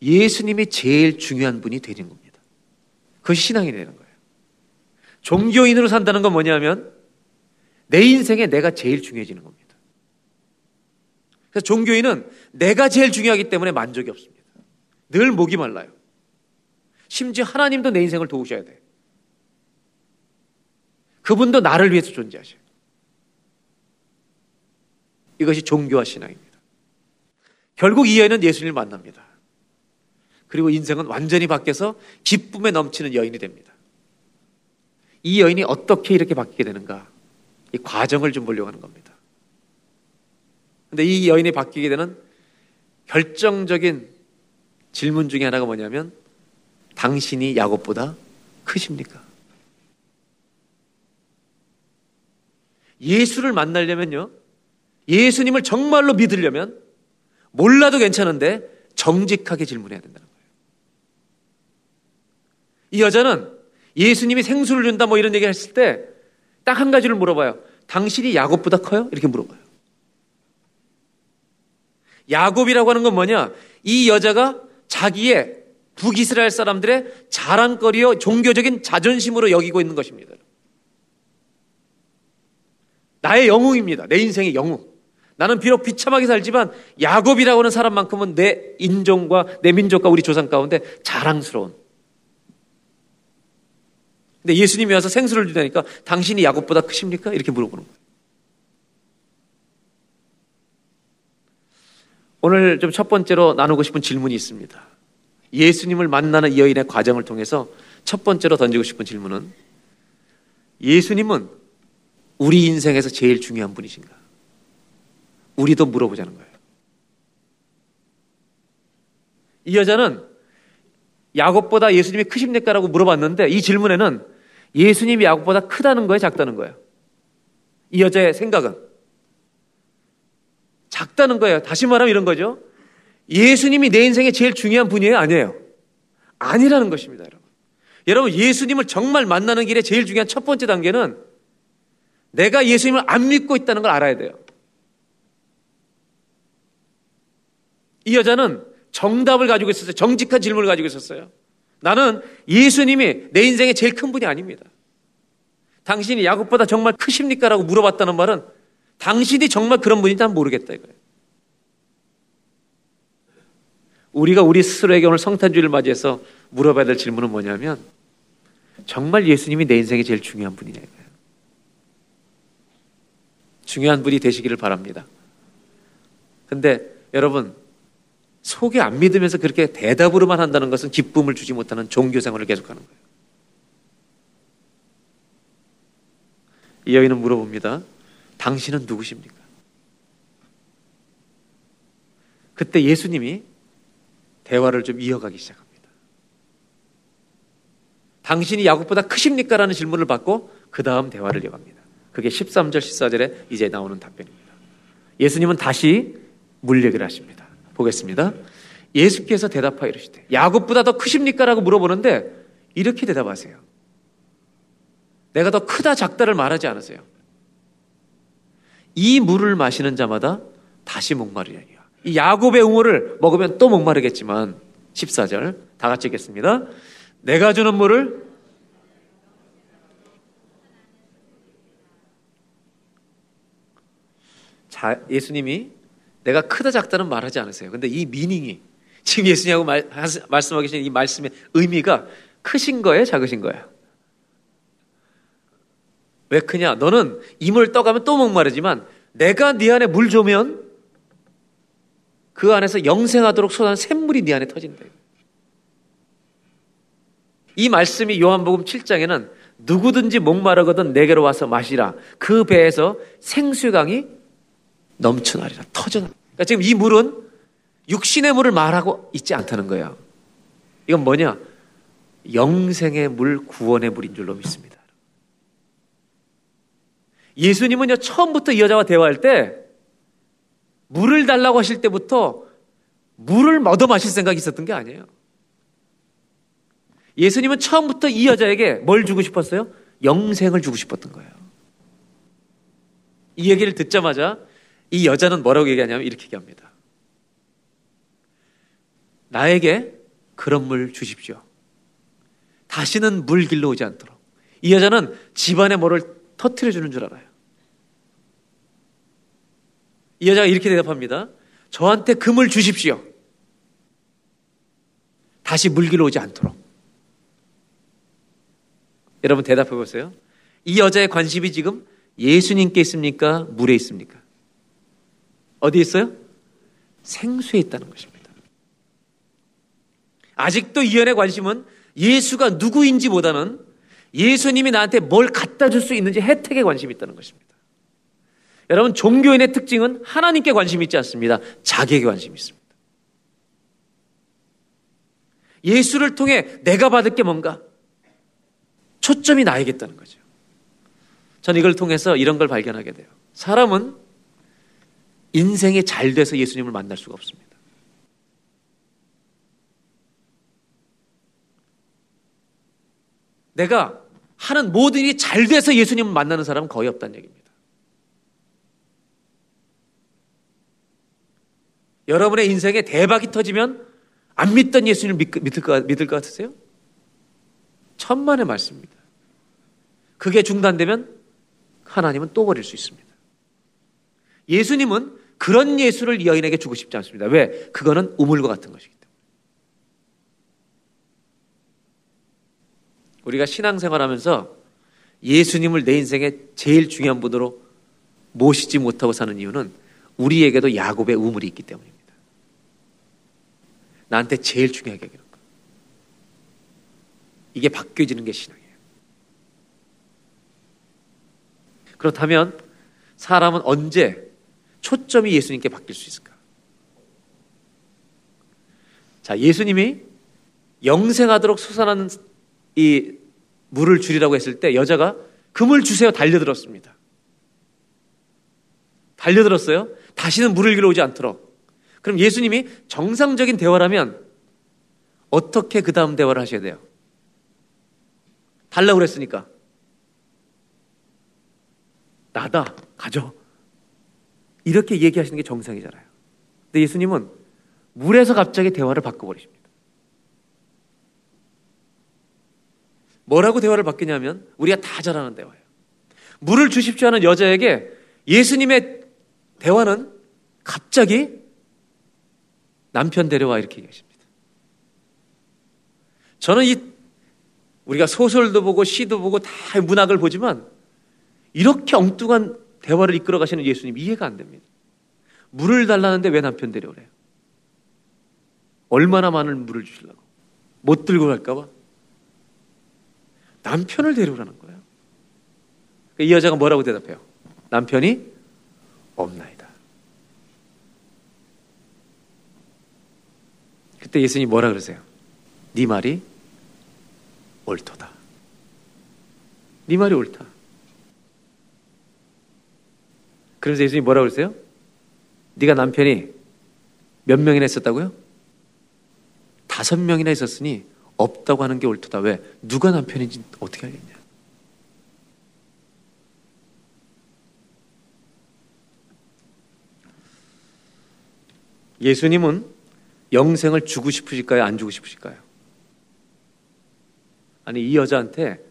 Speaker 6: 예수님이 제일 중요한 분이 되는 겁니다. 그것이 신앙이 되는 거예요. 종교인으로 산다는 건 뭐냐면 내 인생에 내가 제일 중요해지는 겁니다. 그래서 종교인은 내가 제일 중요하기 때문에 만족이 없습니다. 늘 목이 말라요. 심지어 하나님도 내 인생을 도우셔야 돼. 그분도 나를 위해서 존재하셔요. 이것이 종교와 신앙입니다. 결국 이 여인은 예수님을 만납니다. 그리고 인생은 완전히 바뀌어서 기쁨에 넘치는 여인이 됩니다. 이 여인이 어떻게 이렇게 바뀌게 되는가? 이 과정을 좀 보려고 하는 겁니다. 근데 이 여인이 바뀌게 되는 결정적인 질문 중에 하나가 뭐냐면 당신이 야곱보다 크십니까? 예수를 만나려면요. 예수님을 정말로 믿으려면 몰라도 괜찮은데 정직하게 질문해야 거예요. 이 여자는 예수님이 생수를 준다 뭐 이런 얘기 했을 때 딱 한 가지를 물어봐요. 당신이 야곱보다 커요? 이렇게 물어봐요. 야곱이라고 하는 건 뭐냐? 이 여자가 자기의 북이스라엘 사람들의 자랑거리요 종교적인 자존심으로 여기고 있는 것입니다. 나의 영웅입니다. 내 인생의 영웅. 나는 비록 비참하게 살지만 야곱이라고 하는 사람만큼은 내 인종과 내 민족과 우리 조상 가운데 자랑스러운. 근데 예수님이 와서 생수를 주다니까 당신이 야곱보다 크십니까? 이렇게 물어보는 거예요. 오늘 좀 첫 번째로 나누고 싶은 질문이 있습니다. 예수님을 만나는 이 여인의 과정을 통해서 첫 번째로 던지고 싶은 질문은 예수님은 우리 인생에서 제일 중요한 분이신가? 우리도 물어보자는 거예요. 이 여자는 야곱보다 예수님이 크십니까라고 물어봤는데 이 질문에는 예수님이 야곱보다 크다는 거예요, 작다는 거예요. 이 여자의 생각은 작다는 거예요. 다시 말하면 이런 거죠. 예수님이 내 인생에 제일 중요한 분이에요, 아니에요? 아니라는 것입니다, 여러분. 여러분, 예수님을 정말 만나는 길에 제일 중요한 첫 번째 단계는 내가 예수님을 안 믿고 있다는 걸 알아야 돼요. 이 여자는 정답을 가지고 있었어요. 정직한 질문을 가지고 있었어요. 나는 예수님이 내 인생의 제일 큰 분이 아닙니다. 당신이 야곱보다 정말 크십니까? 라고 물어봤다는 말은 당신이 정말 그런 분인지 난 모르겠다 이거예요. 우리가 우리 스스로에게 오늘 성탄주의를 맞이해서 물어봐야 될 질문은 뭐냐면 정말 예수님이 내 인생에 제일 중요한 분이냐 이거예요. 중요한 분이 되시기를 바랍니다. 근데 여러분 속에 안 믿으면서 그렇게 대답으로만 한다는 것은 기쁨을 주지 못하는 종교 생활을 계속하는 거예요. 이 여인은 물어봅니다. 당신은 누구십니까? 그때 예수님이 대화를 좀 이어가기 시작합니다. 당신이 야곱보다 크십니까? 라는 질문을 받고 그 다음 대화를 이어갑니다. 그게 13절, 14절에 이제 나오는 답변입니다. 예수님은 다시 물 얘기를 하십니다. 보겠습니다. 예수께서 대답하여 이르시되 야곱보다 더 크십니까? 라고 물어보는데 이렇게 대답하세요. 내가 더 크다 작다를 말하지 않으세요. 이 물을 마시는 자마다 다시 목마르리라. 이 야곱의 우물을 먹으면 또 목마르겠지만 14절 다 같이 읽겠습니다. 내가 주는 물을 자, 예수님이 내가 크다 작다는 말하지 않으세요. 근데 이 미닝이 지금 예수님하고 말, 말씀하고 계신 이 말씀의 의미가 크신 거예요, 작으신 거예요? 왜 크냐? 너는 이물 떠가면 또 목마르지만 내가 네 안에 물 주면 그 안에서 영생하도록 쏟아는 샘물이 네 안에 터진다. 이 말씀이 요한복음 7장에는 누구든지 목마르거든 내게로 와서 마시라. 그 배에서 생수강이 넘쳐나리라. 터져나. 그러니까 지금 이 물은 육신의 물을 말하고 있지 않다는 거예요. 이건 뭐냐? 영생의 물, 구원의 물인 줄로 믿습니다. 예수님은요, 처음부터 이 여자와 대화할 때 물을 달라고 하실 때부터 물을 얻어 마실 생각이 있었던 게 아니에요. 예수님은 처음부터 이 여자에게 뭘 주고 싶었어요? 영생을 주고 싶었던 거예요. 이 얘기를 듣자마자 이 여자는 뭐라고 얘기하냐면 이렇게 얘기합니다. 나에게 그런 물 주십시오. 다시는 물 길러 오지 않도록. 이 여자는 집안에 뭐를 터트려 주는 줄 알아요. 이 여자가 이렇게 대답합니다. 저한테 금을 주십시오. 다시 물길로 오지 않도록. 여러분 대답해 보세요. 이 여자의 관심이 지금 예수님께 있습니까? 물에 있습니까? 어디 있어요? 생수에 있다는 것입니다. 아직도 이 연의 관심은 예수가 누구인지보다는 예수님이 나한테 뭘 갖다 줄 수 있는지 혜택에 관심이 있다는 것입니다. 여러분, 종교인의 특징은 하나님께 관심이 있지 않습니다. 자기에게 관심이 있습니다. 예수를 통해 내가 받을 게 뭔가? 초점이 나에게 있다는 거죠. 저는 이걸 통해서 이런 걸 발견하게 돼요. 사람은 인생이 잘 돼서 예수님을 만날 수가 없습니다. 내가 하는 모든 일이 잘 돼서 예수님을 만나는 사람은 거의 없다는 얘기입니다. 여러분의 인생에 대박이 터지면 안 믿던 예수님을 믿, 믿을, 것, 믿을 것 같으세요? 천만의 말씀입니다. 그게 중단되면 하나님은 또 버릴 수 있습니다. 예수님은 그런 예수를 이 여인에게 주고 싶지 않습니다. 왜? 그거는 우물과 같은 것이기 때문에. 우리가 신앙생활 하면서 예수님을 내 인생의 제일 중요한 분으로 모시지 못하고 사는 이유는 우리에게도 야곱의 우물이 있기 때문입니다. 나한테 제일 중요하게 여기는 거. 이게 바뀌어지는 게 신앙이에요. 그렇다면 사람은 언제 초점이 예수님께 바뀔 수 있을까? 자, 예수님이 영생하도록 솟아나는 이 물을 줄이라고 했을 때 여자가 금을 주세요 달려들었습니다. 달려들었어요. 다시는 물을 길어오지 않도록. 그럼 예수님이 정상적인 대화라면 어떻게 그 다음 대화를 하셔야 돼요? 달라고 그랬으니까. 나다. 가져. 이렇게 얘기하시는 게 정상이잖아요. 근데 예수님은 물에서 갑자기 대화를 바꿔버리십니다. 뭐라고 대화를 바뀌냐면 우리가 다잘 아는 대화예요. 물을 주십시오 하는 여자에게 예수님의 대화는 갑자기 남편 데려와 이렇게 얘기하십니다. 저는 이 우리가 소설도 보고 시도 보고 다 문학을 보지만 이렇게 엉뚱한 대화를 이끌어 가시는 예수님 이해가 안 됩니다. 물을 달라는데 왜 남편 데려오래요? 얼마나 많은 물을 주시려고? 못 들고 갈까봐? 남편을 데려오라는 거예요. 이 여자가 뭐라고 대답해요? 남편이 없나이다. 그때 예수님이 뭐라 그러세요? 네 말이 옳도다. 네 말이 옳다. 그래서 예수님이 뭐라 그러세요? 네가 남편이 몇 명이나 있었다고요? 다섯 명이나 있었으니 없다고 하는 게 옳도다. 왜? 누가 남편인지 어떻게 알겠냐? 예수님은 영생을 주고 싶으실까요? 안 주고 싶으실까요? 아니, 이 여자한테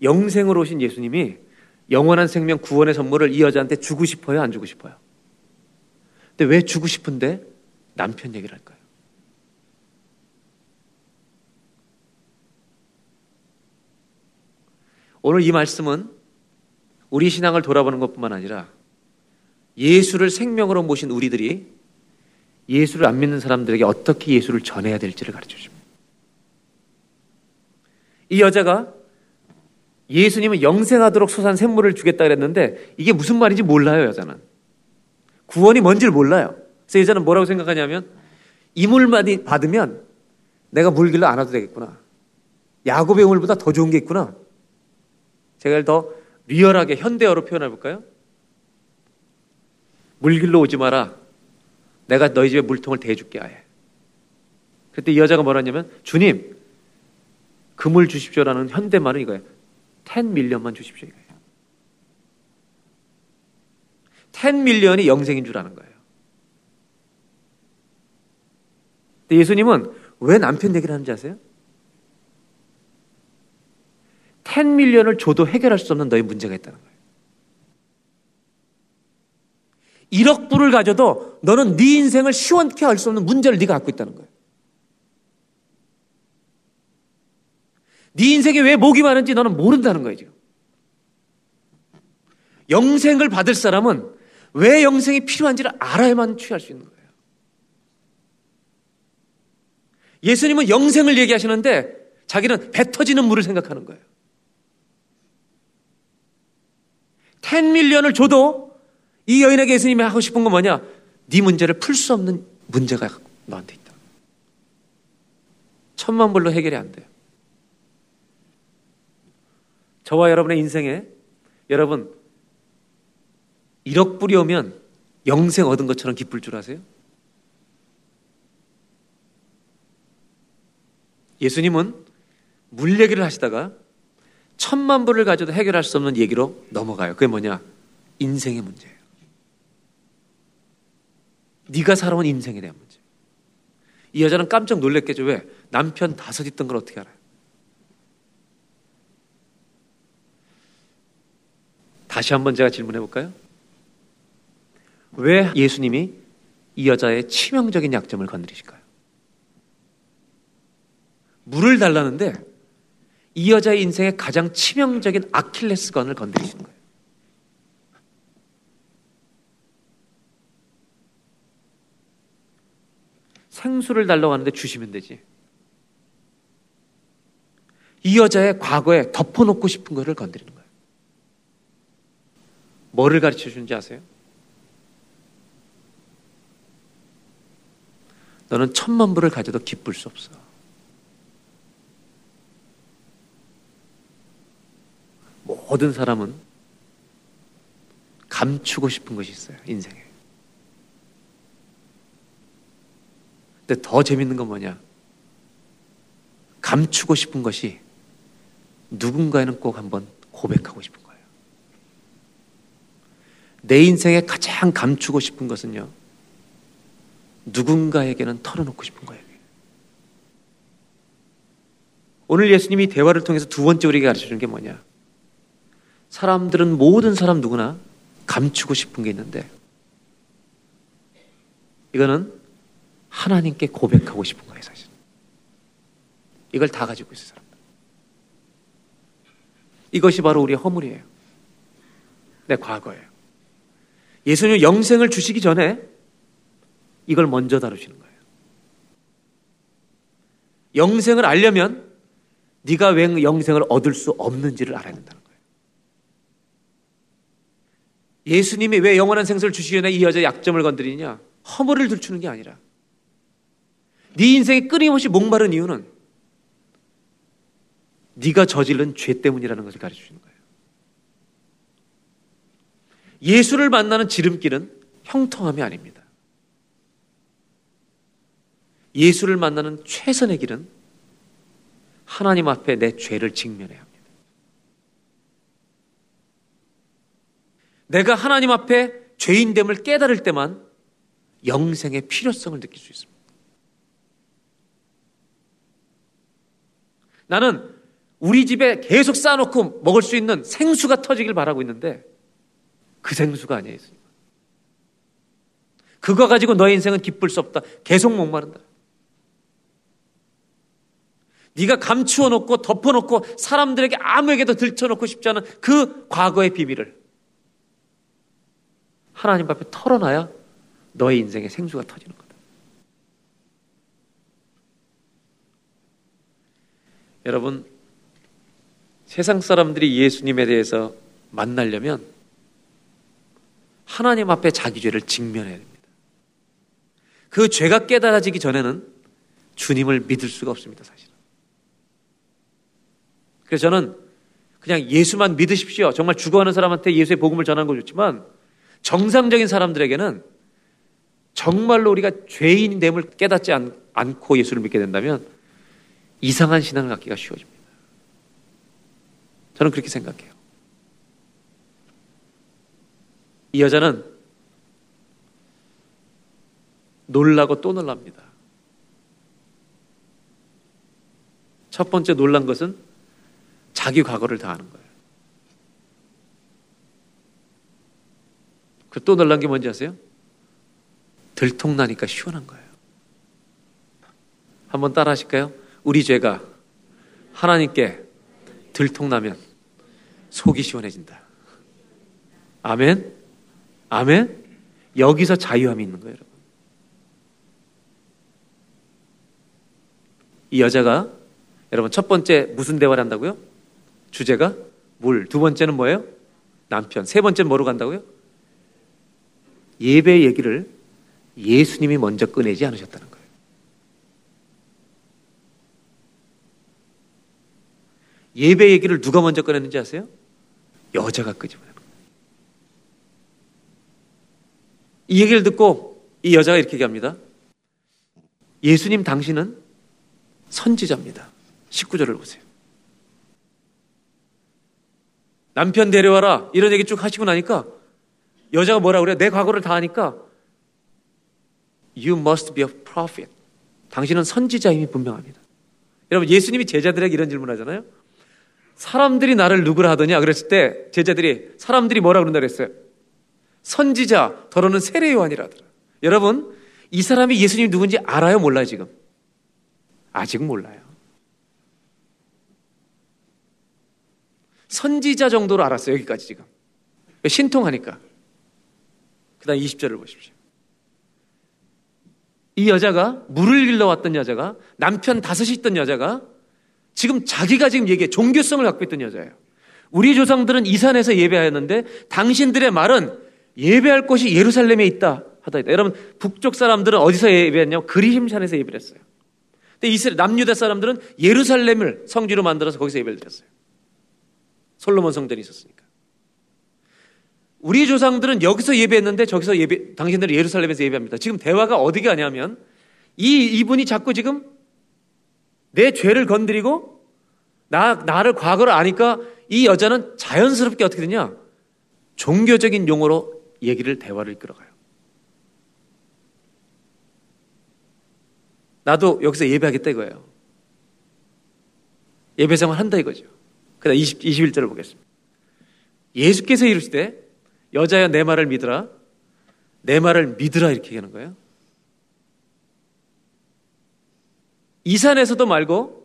Speaker 6: 영생으로 오신 예수님이 영원한 생명 구원의 선물을 이 여자한테 주고 싶어요? 안 주고 싶어요? 근데 왜 주고 싶은데 남편 얘기를 할까요? 오늘 이 말씀은 우리 신앙을 돌아보는 것뿐만 아니라 예수를 생명으로 모신 우리들이 예수를 안 믿는 사람들에게 어떻게 예수를 전해야 될지를 가르쳐 줍니다. 이 여자가 예수님은 영생하도록 솟한 샘물을 주겠다 그랬는데 이게 무슨 말인지 몰라요, 여자는. 구원이 뭔지를 몰라요. 그래서 여자는 뭐라고 생각하냐면 이물 받으면 내가 물길로 안 와도 되겠구나. 야곱의 우물보다 더 좋은 게 있구나. 제가 더 리얼하게 현대어로 표현해 볼까요? 물길로 오지 마라. 내가 너희 집에 물통을 대줄게 아예. 그때 이 여자가 뭐라 했냐면 주님 금을 주십시오라는 현대말은 이거예요. 10 밀리언만 주십시오 이거예요. 10 밀리언이 영생인 줄 아는 거예요. 근데 예수님은 왜 남편 얘기를 하는지 아세요? 10 밀리언을 줘도 해결할 수 없는 너의 문제가 있다는 거예요. 1억 불을 가져도 너는 네 인생을 시원케 할 수 없는 문제를 네가 갖고 있다는 거예요. 네 인생에 왜 목이 많은지 너는 모른다는 거예요. 영생을 받을 사람은 왜 영생이 필요한지를 알아야만 취할 수 있는 거예요. 예수님은 영생을 얘기하시는데 자기는 배 터지는 물을 생각하는 거예요. 10밀리언을 줘도 이 여인에게 예수님이 하고 싶은 건 뭐냐? 네 문제를 풀 수 없는 문제가 너한테 있다. 천만 불로 해결이 안 돼요. 저와 여러분의 인생에 여러분 1억 불이 오면 영생 얻은 것처럼 기쁠 줄 아세요? 예수님은 물 얘기를 하시다가 천만 불을 가져도 해결할 수 없는 얘기로 넘어가요. 그게 뭐냐? 인생의 문제예요. 네가 살아온 인생에 대한 문제. 이 여자는 깜짝 놀랬겠죠. 왜? 남편 다섯 있던 걸 어떻게 알아요? 다시 한번 제가 질문해 볼까요? 왜 예수님이 이 여자의 치명적인 약점을 건드리실까요? 물을 달라는데 이 여자의 인생의 가장 치명적인 아킬레스건을 건드리시는 거예요. 생수를 달라고 하는데 주시면 되지. 이 여자의 과거에 덮어놓고 싶은 것을 건드리는 거예요. 뭐를 가르쳐 주는지 아세요? 너는 천만 불을 가져도 기쁠 수 없어. 모든 사람은 감추고 싶은 것이 있어요, 인생에. 근데 더 재밌는 건 뭐냐? 감추고 싶은 것이 누군가에는 꼭 한번 고백하고 싶은 거예요. 내 인생에 가장 감추고 싶은 것은요, 누군가에게는 털어놓고 싶은 거예요. 오늘 예수님이 대화를 통해서 두 번째 우리에게 가르쳐 주는 게 뭐냐? 사람들은 모든 사람 누구나 감추고 싶은 게 있는데, 이거는 하나님께 고백하고 싶은 거예요, 사실. 이걸 다 가지고 있어요, 사람들. 이것이 바로 우리의 허물이에요. 내 과거예요. 예수님 영생을 주시기 전에 이걸 먼저 다루시는 거예요. 영생을 알려면 네가 왜 영생을 얻을 수 없는지를 알아야 된다는 거예요. 예수님이 왜 영원한 생사를 주시기 전에 이 여자의 약점을 건드리냐? 허물을 들추는 게 아니라 네 인생이 끊임없이 목마른 이유는 네가 저지른 죄 때문이라는 것을 가르쳐 주는 거예요. 예수를 만나는 지름길은 형통함이 아닙니다. 예수를 만나는 최선의 길은 하나님 앞에 내 죄를 직면해야 합니다. 내가 하나님 앞에 죄인됨을 깨달을 때만 영생의 필요성을 느낄 수 있습니다. 나는 우리 집에 계속 쌓아놓고 먹을 수 있는 생수가 터지길 바라고 있는데 그 생수가 아니에요. 그거 가지고 너의 인생은 기쁠 수 없다. 계속 목마른다. 네가 감추어 놓고 덮어 놓고 사람들에게 아무에게도 들춰 놓고 싶지 않은 그 과거의 비밀을 하나님 앞에 털어놔야 너의 인생의 생수가 터지는 거다. 여러분 세상 사람들이 예수님에 대해서 만나려면 하나님 앞에 자기 죄를 직면해야 됩니다. 그 죄가 깨달아지기 전에는 주님을 믿을 수가 없습니다, 사실은. 그래서 저는 그냥 예수만 믿으십시오. 정말 죽어가는 사람한테 예수의 복음을 전하는 거 좋지만 정상적인 사람들에게는 정말로 우리가 죄인됨을 깨닫지 않, 않고 예수를 믿게 된다면 이상한 신앙을 갖기가 쉬워집니다. 저는 그렇게 생각해요. 이 여자는 놀라고 또 놀랍니다. 첫 번째 놀란 것은 자기 과거를 다 아는 거예요. 그 또 놀란 게 뭔지 아세요? 들통나니까 시원한 거예요. 한번 따라 하실까요? 우리 죄가 하나님께 들통나면 속이 시원해진다. 아멘? 아멘? 여기서 자유함이 있는 거예요, 여러분. 이 여자가 여러분 첫 번째 무슨 대화를 한다고요? 주제가 물. 두 번째는 뭐예요? 남편. 세 번째는 뭐로 간다고요? 예배 얘기를 예수님이 먼저 꺼내지 않으셨다는 거예요. 예배 얘기를 누가 먼저 꺼냈는지 아세요? 여자가 끄집어내는 거예요. 이 얘기를 듣고 이 여자가 이렇게 얘기합니다. 예수님 당신은 선지자입니다. 19절을 보세요. 남편 데려와라. 이런 얘기 쭉 하시고 나니까 여자가 뭐라 그래? 내 과거를 다 아니까 You must be a prophet. 당신은 선지자임이 분명합니다. 여러분, 예수님이 제자들에게 이런 질문 하잖아요. 사람들이 나를 누구라 하더냐? 그랬을 때 제자들이 사람들이 뭐라 그런다 그랬어요? 선지자, 더러는 세례 요한이라 하더라. 여러분, 이 사람이 예수님 누군지 알아요? 몰라요, 지금? 아직 몰라요. 선지자 정도로 알았어요, 여기까지 지금. 신통하니까. 그 다음 20절을 보십시오. 이 여자가 물을 길러왔던 여자가 남편 다섯이 있던 여자가 지금 자기가 지금 얘기해 종교성을 갖고 있던 여자예요. 우리 조상들은 이 산에서 예배하였는데 당신들의 말은 예배할 곳이 예루살렘에 있다 하다 있다. 여러분 북쪽 사람들은 어디서 예배했냐고 그리심산에서 예배를 했어요. 근데 이스라엘 남유다 사람들은 예루살렘을 성지로 만들어서 거기서 예배를 드렸어요. 솔로몬 성전이 있었으니까. 우리 조상들은 여기서 예배했는데 저기서 예배, 당신들은 예루살렘에서 예배합니다. 지금 대화가 어디 가냐면 이 이분이 자꾸 지금 내 죄를 건드리고 나 나를 과거를 아니까 이 여자는 자연스럽게 어떻게 되냐? 종교적인 용어로 얘기를 대화를 이끌어가요. 나도 여기서 예배하겠다 이거예요. 예배 생활 한다 이거죠. 그다음 20, 21절을 보겠습니다. 예수께서 이르시되 여자야 내 말을 믿으라. 내 말을 믿으라 이렇게 얘기하는 거예요. 이 산에서도 말고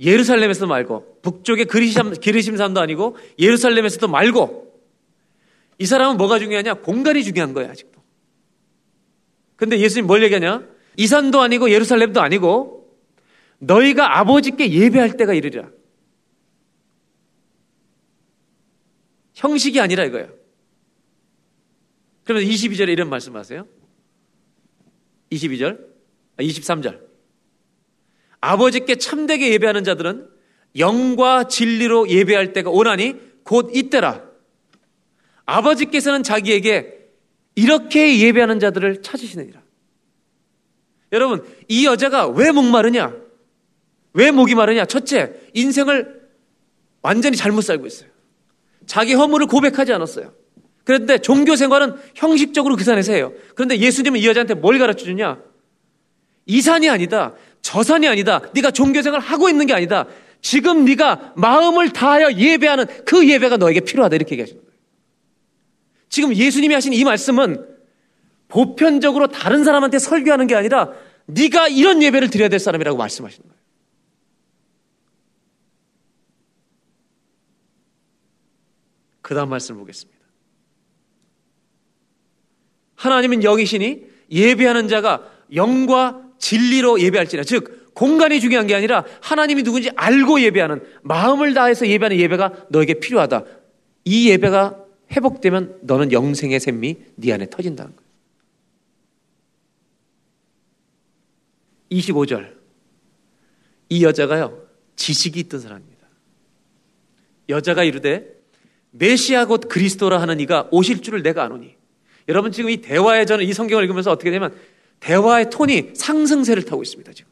Speaker 6: 예루살렘에서도 말고 북쪽의 그리심, 기르심산도 아니고 예루살렘에서도 말고 이 사람은 뭐가 중요하냐? 공간이 중요한 거예요 아직도. 근데 예수님 뭘 얘기하냐? 이 산도 아니고 예루살렘도 아니고 너희가 아버지께 예배할 때가 이르리라. 형식이 아니라 이거예요. 그러면 22절에 이런 말씀하세요. 22절, 아, 23절. 아버지께 참되게 예배하는 자들은 영과 진리로 예배할 때가 오나니 곧 이때라. 아버지께서는 자기에게 이렇게 예배하는 자들을 찾으시느니라. 여러분, 이 여자가 왜 목마르냐? 왜 목이 마르냐? 첫째, 인생을 완전히 잘못 살고 있어요. 자기 허물을 고백하지 않았어요. 그런데 종교 생활은 형식적으로 그 산에서 해요. 그런데 예수님은 이 여자한테 뭘 가르쳐 주냐? 이 산이 아니다. 저 산이 아니다. 네가 종교 생활을 하고 있는 게 아니다. 지금 네가 마음을 다하여 예배하는 그 예배가 너에게 필요하다 이렇게 얘기하시는. 지금 예수님이 하신 이 말씀은 보편적으로 다른 사람한테 설교하는 게 아니라 네가 이런 예배를 드려야 될 사람이라고 말씀하시는 거예요. 그 다음 말씀을 보겠습니다. 하나님은 영이시니 예배하는 자가 영과 진리로 예배할지라. 즉, 공간이 중요한 게 아니라 하나님이 누군지 알고 예배하는 마음을 다해서 예배하는 예배가 너에게 필요하다. 이 예배가 회복되면 너는 영생의 샘이 네 안에 터진다는 거예요. 25절. 이 여자가요, 지식이 있던 사람입니다. 여자가 이르되 메시아 곧 그리스도라 하는 이가 오실 줄을 내가 아노니. 여러분 지금 이 대화에 저는 이 성경을 읽으면서 어떻게 되냐면 대화의 톤이 상승세를 타고 있습니다. 지금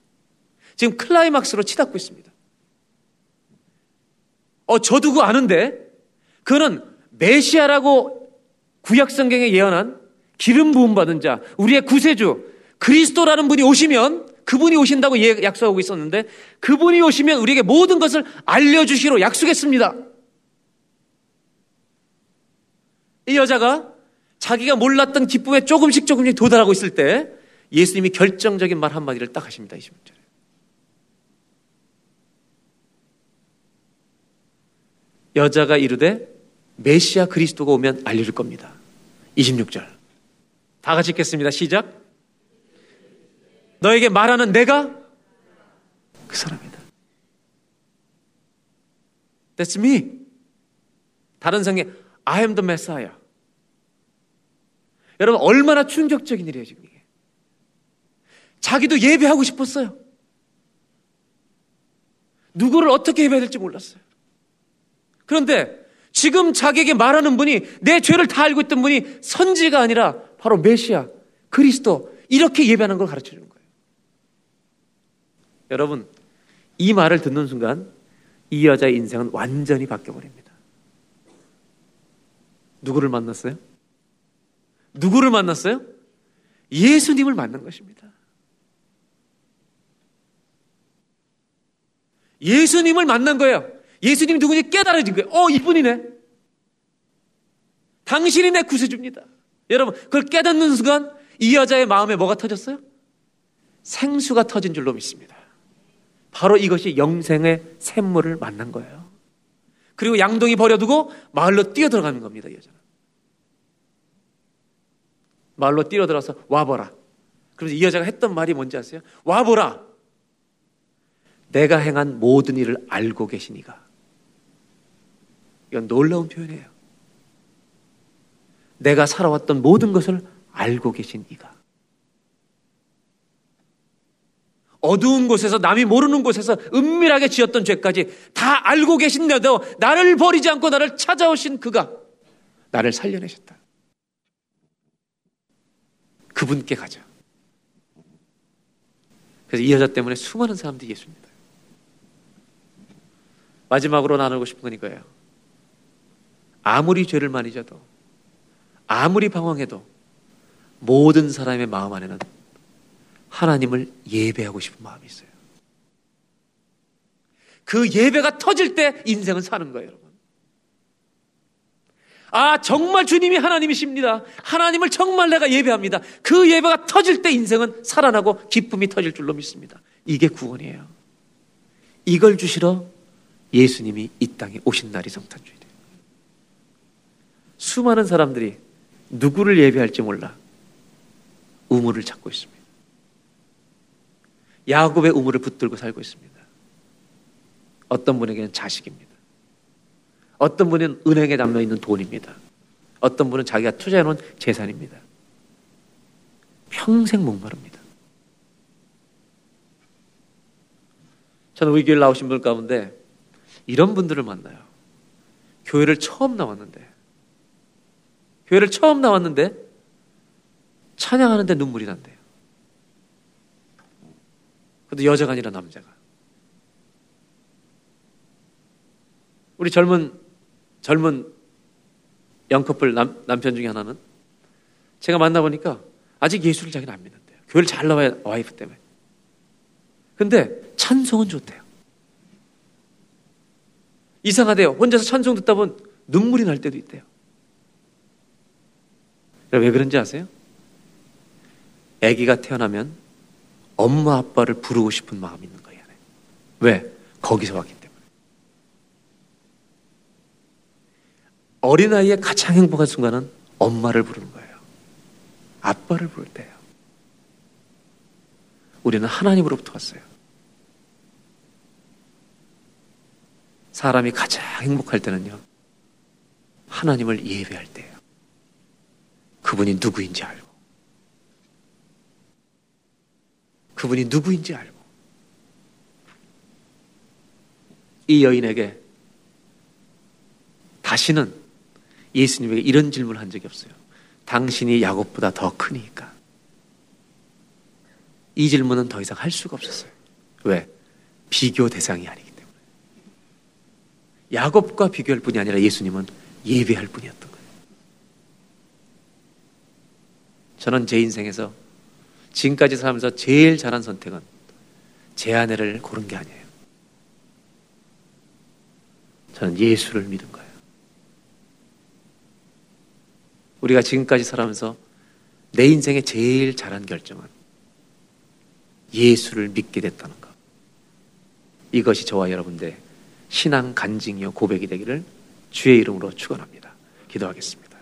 Speaker 6: 지금 클라이막스로 치닫고 있습니다. 어 저도 그거 아는데 그는 메시아라고 구약 성경에 예언한 기름 부음 받은 자, 우리의 구세주 그리스도라는 분이 오시면 그분이 오신다고 약속하고 있었는데 그분이 오시면 우리에게 모든 것을 알려주시로 약속했습니다. 이 여자가 자기가 몰랐던 기쁨에 조금씩 조금씩 도달하고 있을 때 예수님이 결정적인 말 한마디를 딱 하십니다. 20절에. 여자가 이르되 메시아 그리스도가 오면 알려줄 겁니다. 26절. 다 같이 읽겠습니다. 시작. 너에게 말하는 내가 그 사람이다. That's me. 다른 성에 I am the Messiah. 여러분 얼마나 충격적인 일이에요 지금 이게. 자기도 예배하고 싶었어요. 누구를 어떻게 예배해야 될지 몰랐어요. 그런데 지금 자기에게 말하는 분이 내 죄를 다 알고 있던 분이 선지가 아니라 바로 메시아, 그리스도 이렇게 예배하는 걸 가르쳐 주는 거예요. 여러분 이 말을 듣는 순간 이 여자의 인생은 완전히 바뀌어 버립니다. 누구를 만났어요? 누구를 만났어요? 예수님을 만난 것입니다. 예수님을 만난 거예요. 예수님이 누구인지 깨달아진 거예요. 어, 이분이네. 당신이 내 구세주입니다. 여러분, 그걸 깨닫는 순간 이 여자의 마음에 뭐가 터졌어요? 생수가 터진 줄로 믿습니다. 바로 이것이 영생의 샘물을 만난 거예요. 그리고 양동이 버려두고 마을로 뛰어들어가는 겁니다, 이 여자는. 마을로 뛰어들어서 와보라. 그래서 이 여자가 했던 말이 뭔지 아세요? 와보라. 내가 행한 모든 일을 알고 계시니가. 이건 놀라운 표현이에요. 내가 살아왔던 모든 것을 알고 계신 이가. 어두운 곳에서 남이 모르는 곳에서 은밀하게 지었던 죄까지 다 알고 계신데도 나를 버리지 않고 나를 찾아오신 그가 나를 살려내셨다. 그분께 가자. 그래서 이 여자 때문에 수많은 사람들이 예수입니다. 마지막으로 나누고 싶은 건 이거예요. 아무리 죄를 많이 져도, 아무리 방황해도, 모든 사람의 마음 안에는 하나님을 예배하고 싶은 마음이 있어요. 그 예배가 터질 때 인생은 사는 거예요, 여러분. 아, 정말 주님이 하나님이십니다. 하나님을 정말 내가 예배합니다. 그 예배가 터질 때 인생은 살아나고 기쁨이 터질 줄로 믿습니다. 이게 구원이에요. 이걸 주시러 예수님이 이 땅에 오신 날이 성탄주일이에요. 수많은 사람들이 누구를 예배할지 몰라 우물을 찾고 있습니다. 야곱의 우물을 붙들고 살고 있습니다. 어떤 분에게는 자식입니다. 어떤 분은 은행에 담겨 있는 돈입니다. 어떤 분은 자기가 투자해 놓은 재산입니다. 평생 목마릅니다. 저는 우리 교회 나오신 분 가운데 이런 분들을 만나요. 교회를 처음 나왔는데, 교회를 처음 나왔는데, 찬양하는데 눈물이 난대요. 그래도 여자가 아니라 남자가. 우리 젊은, 젊은 영커플 남, 남편 중에 하나는 제가 만나보니까 아직 예수를 자기는 안 믿는데요. 교회를 잘 나와야 와이프 때문에. 근데 찬송은 좋대요. 이상하대요. 혼자서 찬송 듣다 보면 눈물이 날 때도 있대요. 왜 그런지 아세요? 아기가 태어나면 엄마 아빠를 부르고 싶은 마음이 있는 거예요. 왜? 거기서 왔기 때문에. 어린아이의 가장 행복한 순간은 엄마를 부르는 거예요. 아빠를 부를 때예요. 우리는 하나님으로부터 왔어요. 사람이 가장 행복할 때는요. 하나님을 예배할 때예요. 그분이 누구인지 알고. 그분이 누구인지 알고. 이 여인에게 다시는 예수님에게 이런 질문을 한 적이 없어요. 당신이 야곱보다 더 크니까. 이 질문은 더 이상 할 수가 없었어요. 왜? 비교 대상이 아니기 때문에. 야곱과 비교할 뿐이 아니라 예수님은 예배할 뿐이었던 거예요. 저는 제 인생에서 지금까지 살면서 제일 잘한 선택은 제 아내를 고른 게 아니에요. 저는 예수를 믿은 거예요. 우리가 지금까지 살아면서 내 인생에 제일 잘한 결정은 예수를 믿게 됐다는 것. 이것이 저와 여러분들 신앙 간증이요 고백이 되기를 주의 이름으로 축원합니다. 기도하겠습니다.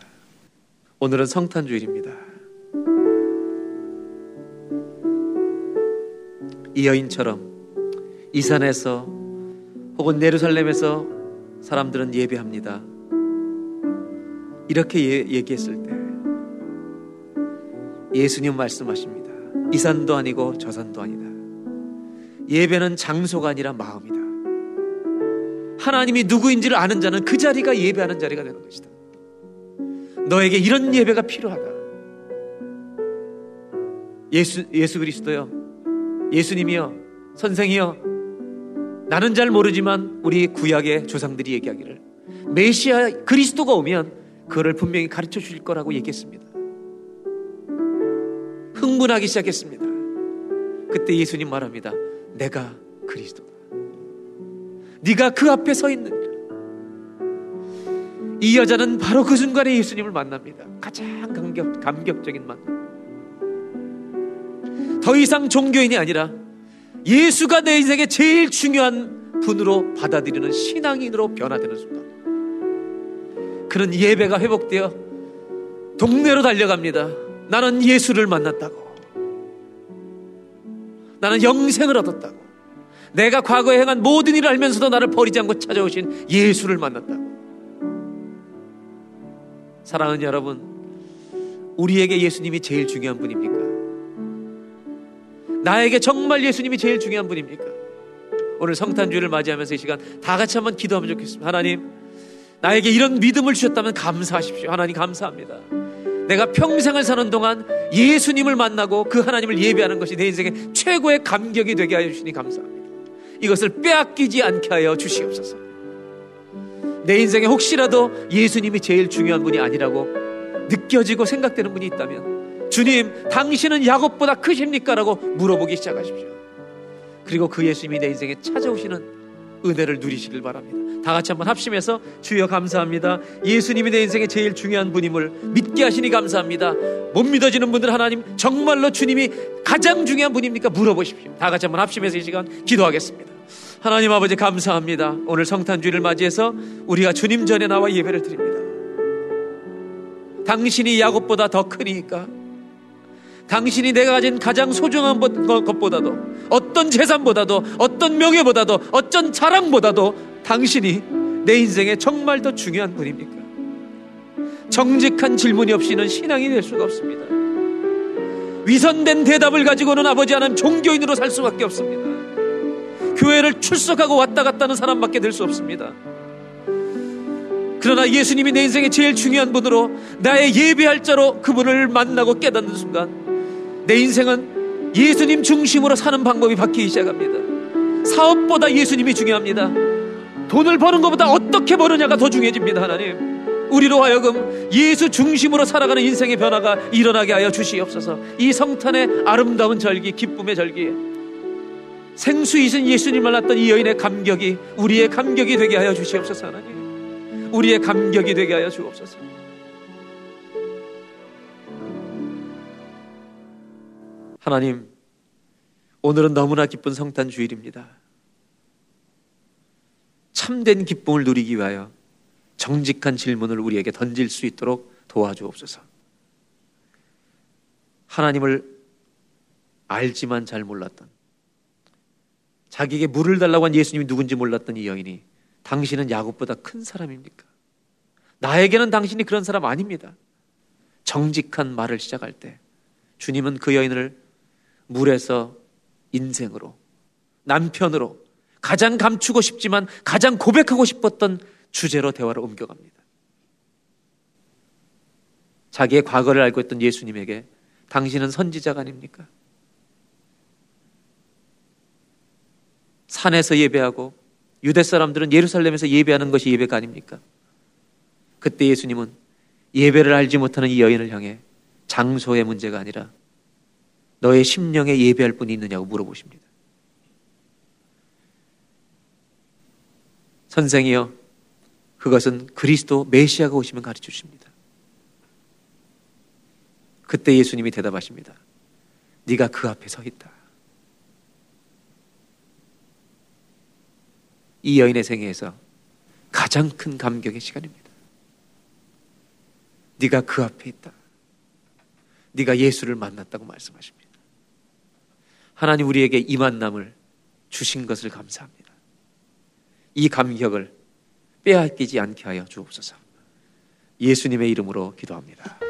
Speaker 6: 오늘은 성탄 주일입니다. 이 여인처럼 이 산에서 혹은 예루살렘에서 사람들은 예배합니다. 이렇게 예, 얘기했을 때 예수님 말씀하십니다. 이 산도 아니고 저 산도 아니다. 예배는 장소가 아니라 마음이다. 하나님이 누구인지를 아는 자는 그 자리가 예배하는 자리가 되는 것이다. 너에게 이런 예배가 필요하다. 예수, 예수 그리스도요. 예수님이요. 선생이요. 나는 잘 모르지만 우리 구약의 조상들이 얘기하기를 메시아 그리스도가 오면 그를 분명히 가르쳐 주실 거라고 얘기했습니다. 흥분하기 시작했습니다. 그때 예수님 말합니다. 내가 그리스도다. 네가 그 앞에 서 있느니라. 이 여자는 바로 그 순간에 예수님을 만납니다. 가장 감격, 감격적인 만남. 더 이상 종교인이 아니라 예수가 내 인생의 제일 중요한 분으로 받아들이는 신앙인으로 변화되는 순간. 그는 예배가 회복되어 동네로 달려갑니다. 나는 예수를 만났다고. 나는 영생을 얻었다고. 내가 과거에 행한 모든 일을 알면서도 나를 버리지 않고 찾아오신 예수를 만났다고. 사랑하는 여러분, 우리에게 예수님이 제일 중요한 분입니까? 나에게 정말 예수님이 제일 중요한 분입니까? 오늘 성탄주를 맞이하면서 이 시간 다 같이 한번 기도하면 좋겠습니다. 하나님, 나에게 이런 믿음을 주셨다면 감사하십시오. 하나님 감사합니다. 내가 평생을 사는 동안 예수님을 만나고 그 하나님을 예배하는 것이 내 인생의 최고의 감격이 되게 하여 주시니 감사합니다. 이것을 빼앗기지 않게 하여 주시옵소서. 내 인생에 혹시라도 예수님이 제일 중요한 분이 아니라고 느껴지고 생각되는 분이 있다면 주님, 당신은 야곱보다 크십니까? 라고 물어보기 시작하십시오. 그리고 그 예수님이 내 인생에 찾아오시는 은혜를 누리시길 바랍니다. 다 같이 한번 합심해서 주여 감사합니다. 예수님이 내 인생의 제일 중요한 분임을 믿게 하시니 감사합니다. 못 믿어지는 분들 하나님 정말로 주님이 가장 중요한 분입니까? 물어보십시오. 다 같이 한번 합심해서 이 시간 기도하겠습니다. 하나님 아버지 감사합니다. 오늘 성탄주의를 맞이해서 우리가 주님 전에 나와 예배를 드립니다. 당신이 야곱보다 더 크니까 당신이 내가 가진 가장 소중한 것보다도 어떤 재산보다도 어떤 명예보다도 어떤 자랑보다도 당신이 내 인생에 정말 더 중요한 분입니까? 정직한 질문이 없이는 신앙이 될 수가 없습니다. 위선된 대답을 가지고는 아버지 하나님 종교인으로 살 수밖에 없습니다. 교회를 출석하고 왔다 갔다 하는 사람밖에 될 수 없습니다. 그러나 예수님이 내 인생의 제일 중요한 분으로 나의 예배할 자로 그분을 만나고 깨닫는 순간 내 인생은 예수님 중심으로 사는 방법이 바뀌기 시작합니다. 사업보다 예수님이 중요합니다. 돈을 버는 것보다 어떻게 버느냐가 더 중요해집니다, 하나님. 우리로 하여금 예수 중심으로 살아가는 인생의 변화가 일어나게 하여 주시옵소서. 이 성탄의 아름다운 절기, 기쁨의 절기에 생수이신 예수님 만났던 이 여인의 감격이 우리의 감격이 되게 하여 주시옵소서, 하나님. 우리의 감격이 되게 하여 주옵소서. 하나님, 오늘은 너무나 기쁜 성탄 주일입니다. 참된 기쁨을 누리기 위하여 정직한 질문을 우리에게 던질 수 있도록 도와주옵소서. 하나님을 알지만 잘 몰랐던 자기에게 물을 달라고 한 예수님이 누군지 몰랐던 이 여인이 당신은 야곱보다 큰 사람입니까? 나에게는 당신이 그런 사람 아닙니다. 정직한 말을 시작할 때 주님은 그 여인을 물에서 인생으로 남편으로 가장 감추고 싶지만 가장 고백하고 싶었던 주제로 대화를 옮겨갑니다. 자기의 과거를 알고 있던 예수님에게 당신은 선지자가 아닙니까? 산에서 예배하고 유대 사람들은 예루살렘에서 예배하는 것이 예배가 아닙니까? 그때 예수님은 예배를 알지 못하는 이 여인을 향해 장소의 문제가 아니라 너의 심령에 예배할 분이 있느냐고 물어보십니다. 선생이여, 그것은 그리스도 메시아가 오시면 가르쳐 주십니다. 그때 예수님이 대답하십니다. 네가 그 앞에 서 있다. 이 여인의 생애에서
Speaker 7: 가장 큰 감격의 시간입니다. 네가 그 앞에 있다. 네가 예수를 만났다고 말씀하십니다. 하나님 우리에게 이 만남을 주신 것을 감사합니다. 이 감격을 빼앗기지 않게 하여 주옵소서. 예수님의 이름으로 기도합니다.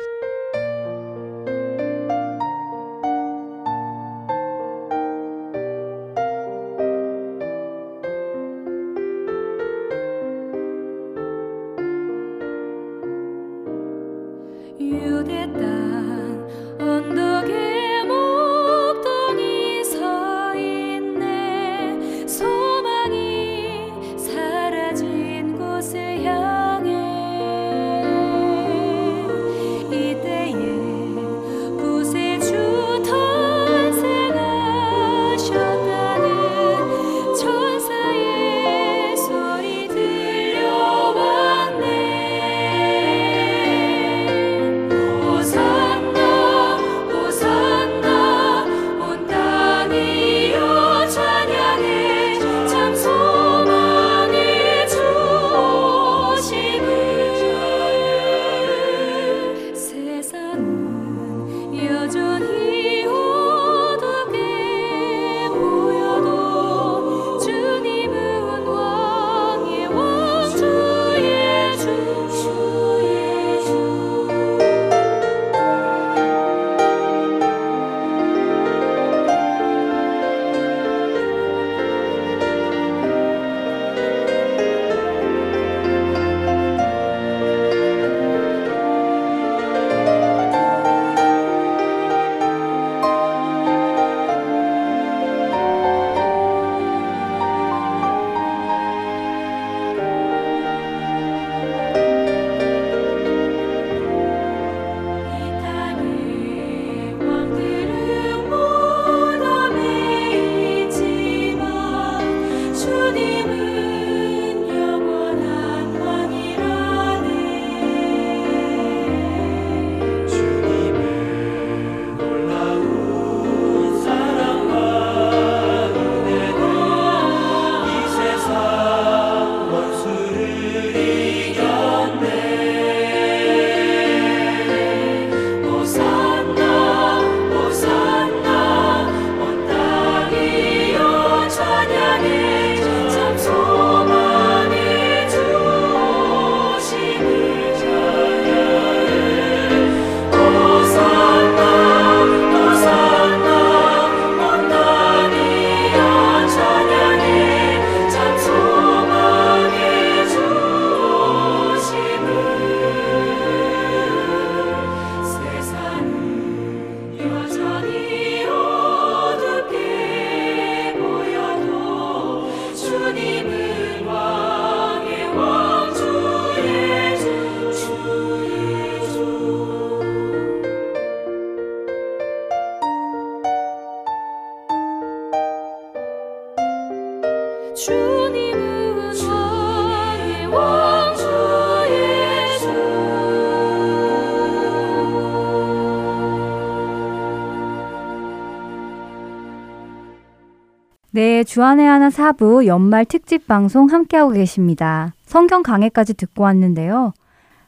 Speaker 1: 주안의 하나 사부 연말 특집 방송 함께하고 계십니다. 성경 강해까지 듣고 왔는데요.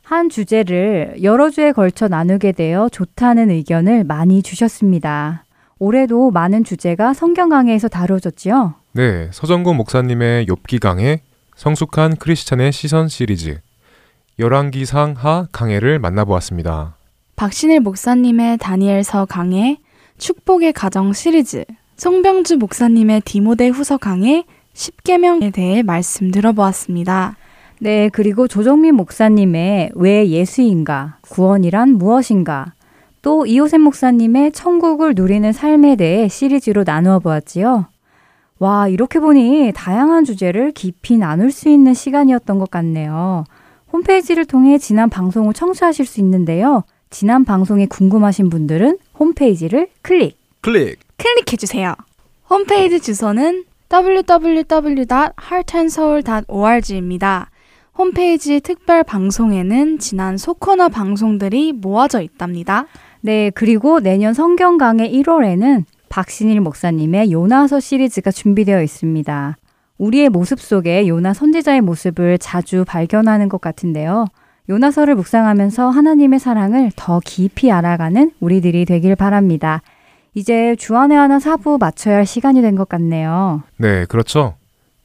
Speaker 1: 한 주제를 여러 주에 걸쳐 나누게 되어 좋다는 의견을 많이 주셨습니다. 올해도 많은 주제가 성경 강해에서 다뤄졌지요.
Speaker 2: 네, 서정구 목사님의 욥기 강해, 성숙한 크리스찬의 시선 시리즈, 열왕기상 하 강해를 만나보았습니다.
Speaker 3: 박신일 목사님의 다니엘서 강해, 축복의 가정 시리즈, 송병주 목사님의 디모데 후서 강해, 10계명에 대해 말씀 들어보았습니다.
Speaker 1: 네, 그리고 조정민 목사님의 왜 예수인가, 구원이란 무엇인가, 또 이호셉 목사님의 천국을 누리는 삶에 대해 시리즈로 나누어 보았지요. 와, 이렇게 보니 다양한 주제를 깊이 나눌 수 있는 시간이었던 것 같네요. 홈페이지를 통해 지난 방송을 청취하실 수 있는데요. 지난 방송이 궁금하신 분들은 홈페이지를 클릭.
Speaker 6: 클릭.
Speaker 3: 클릭해주세요. 홈페이지 주소는 www.heartandsoul.org입니다. 홈페이지 특별 방송에는 지난 소코너 방송들이 모아져 있답니다.
Speaker 1: 네, 그리고 내년 성경 강의 1월에는 박신일 목사님의 요나서 시리즈가 준비되어 있습니다. 우리의 모습 속에 요나 선지자의 모습을 자주 발견하는 것 같은데요. 요나서를 묵상하면서 하나님의 사랑을 더 깊이 알아가는 우리들이 되길 바랍니다. 이제 주안의 하나 사부 마쳐야 할 시간이 된 것 같네요.
Speaker 2: 네, 그렇죠.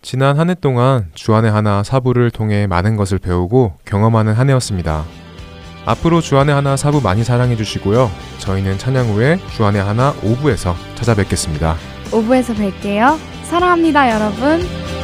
Speaker 2: 지난 한 해 동안 주안의 하나 사부를 통해 많은 것을 배우고 경험하는 한 해였습니다. 앞으로 주안의 하나 사부 많이 사랑해 주시고요. 저희는 찬양 후에 주안의 하나 5부에서 찾아뵙겠습니다.
Speaker 3: 5부에서 뵐게요. 사랑합니다, 여러분.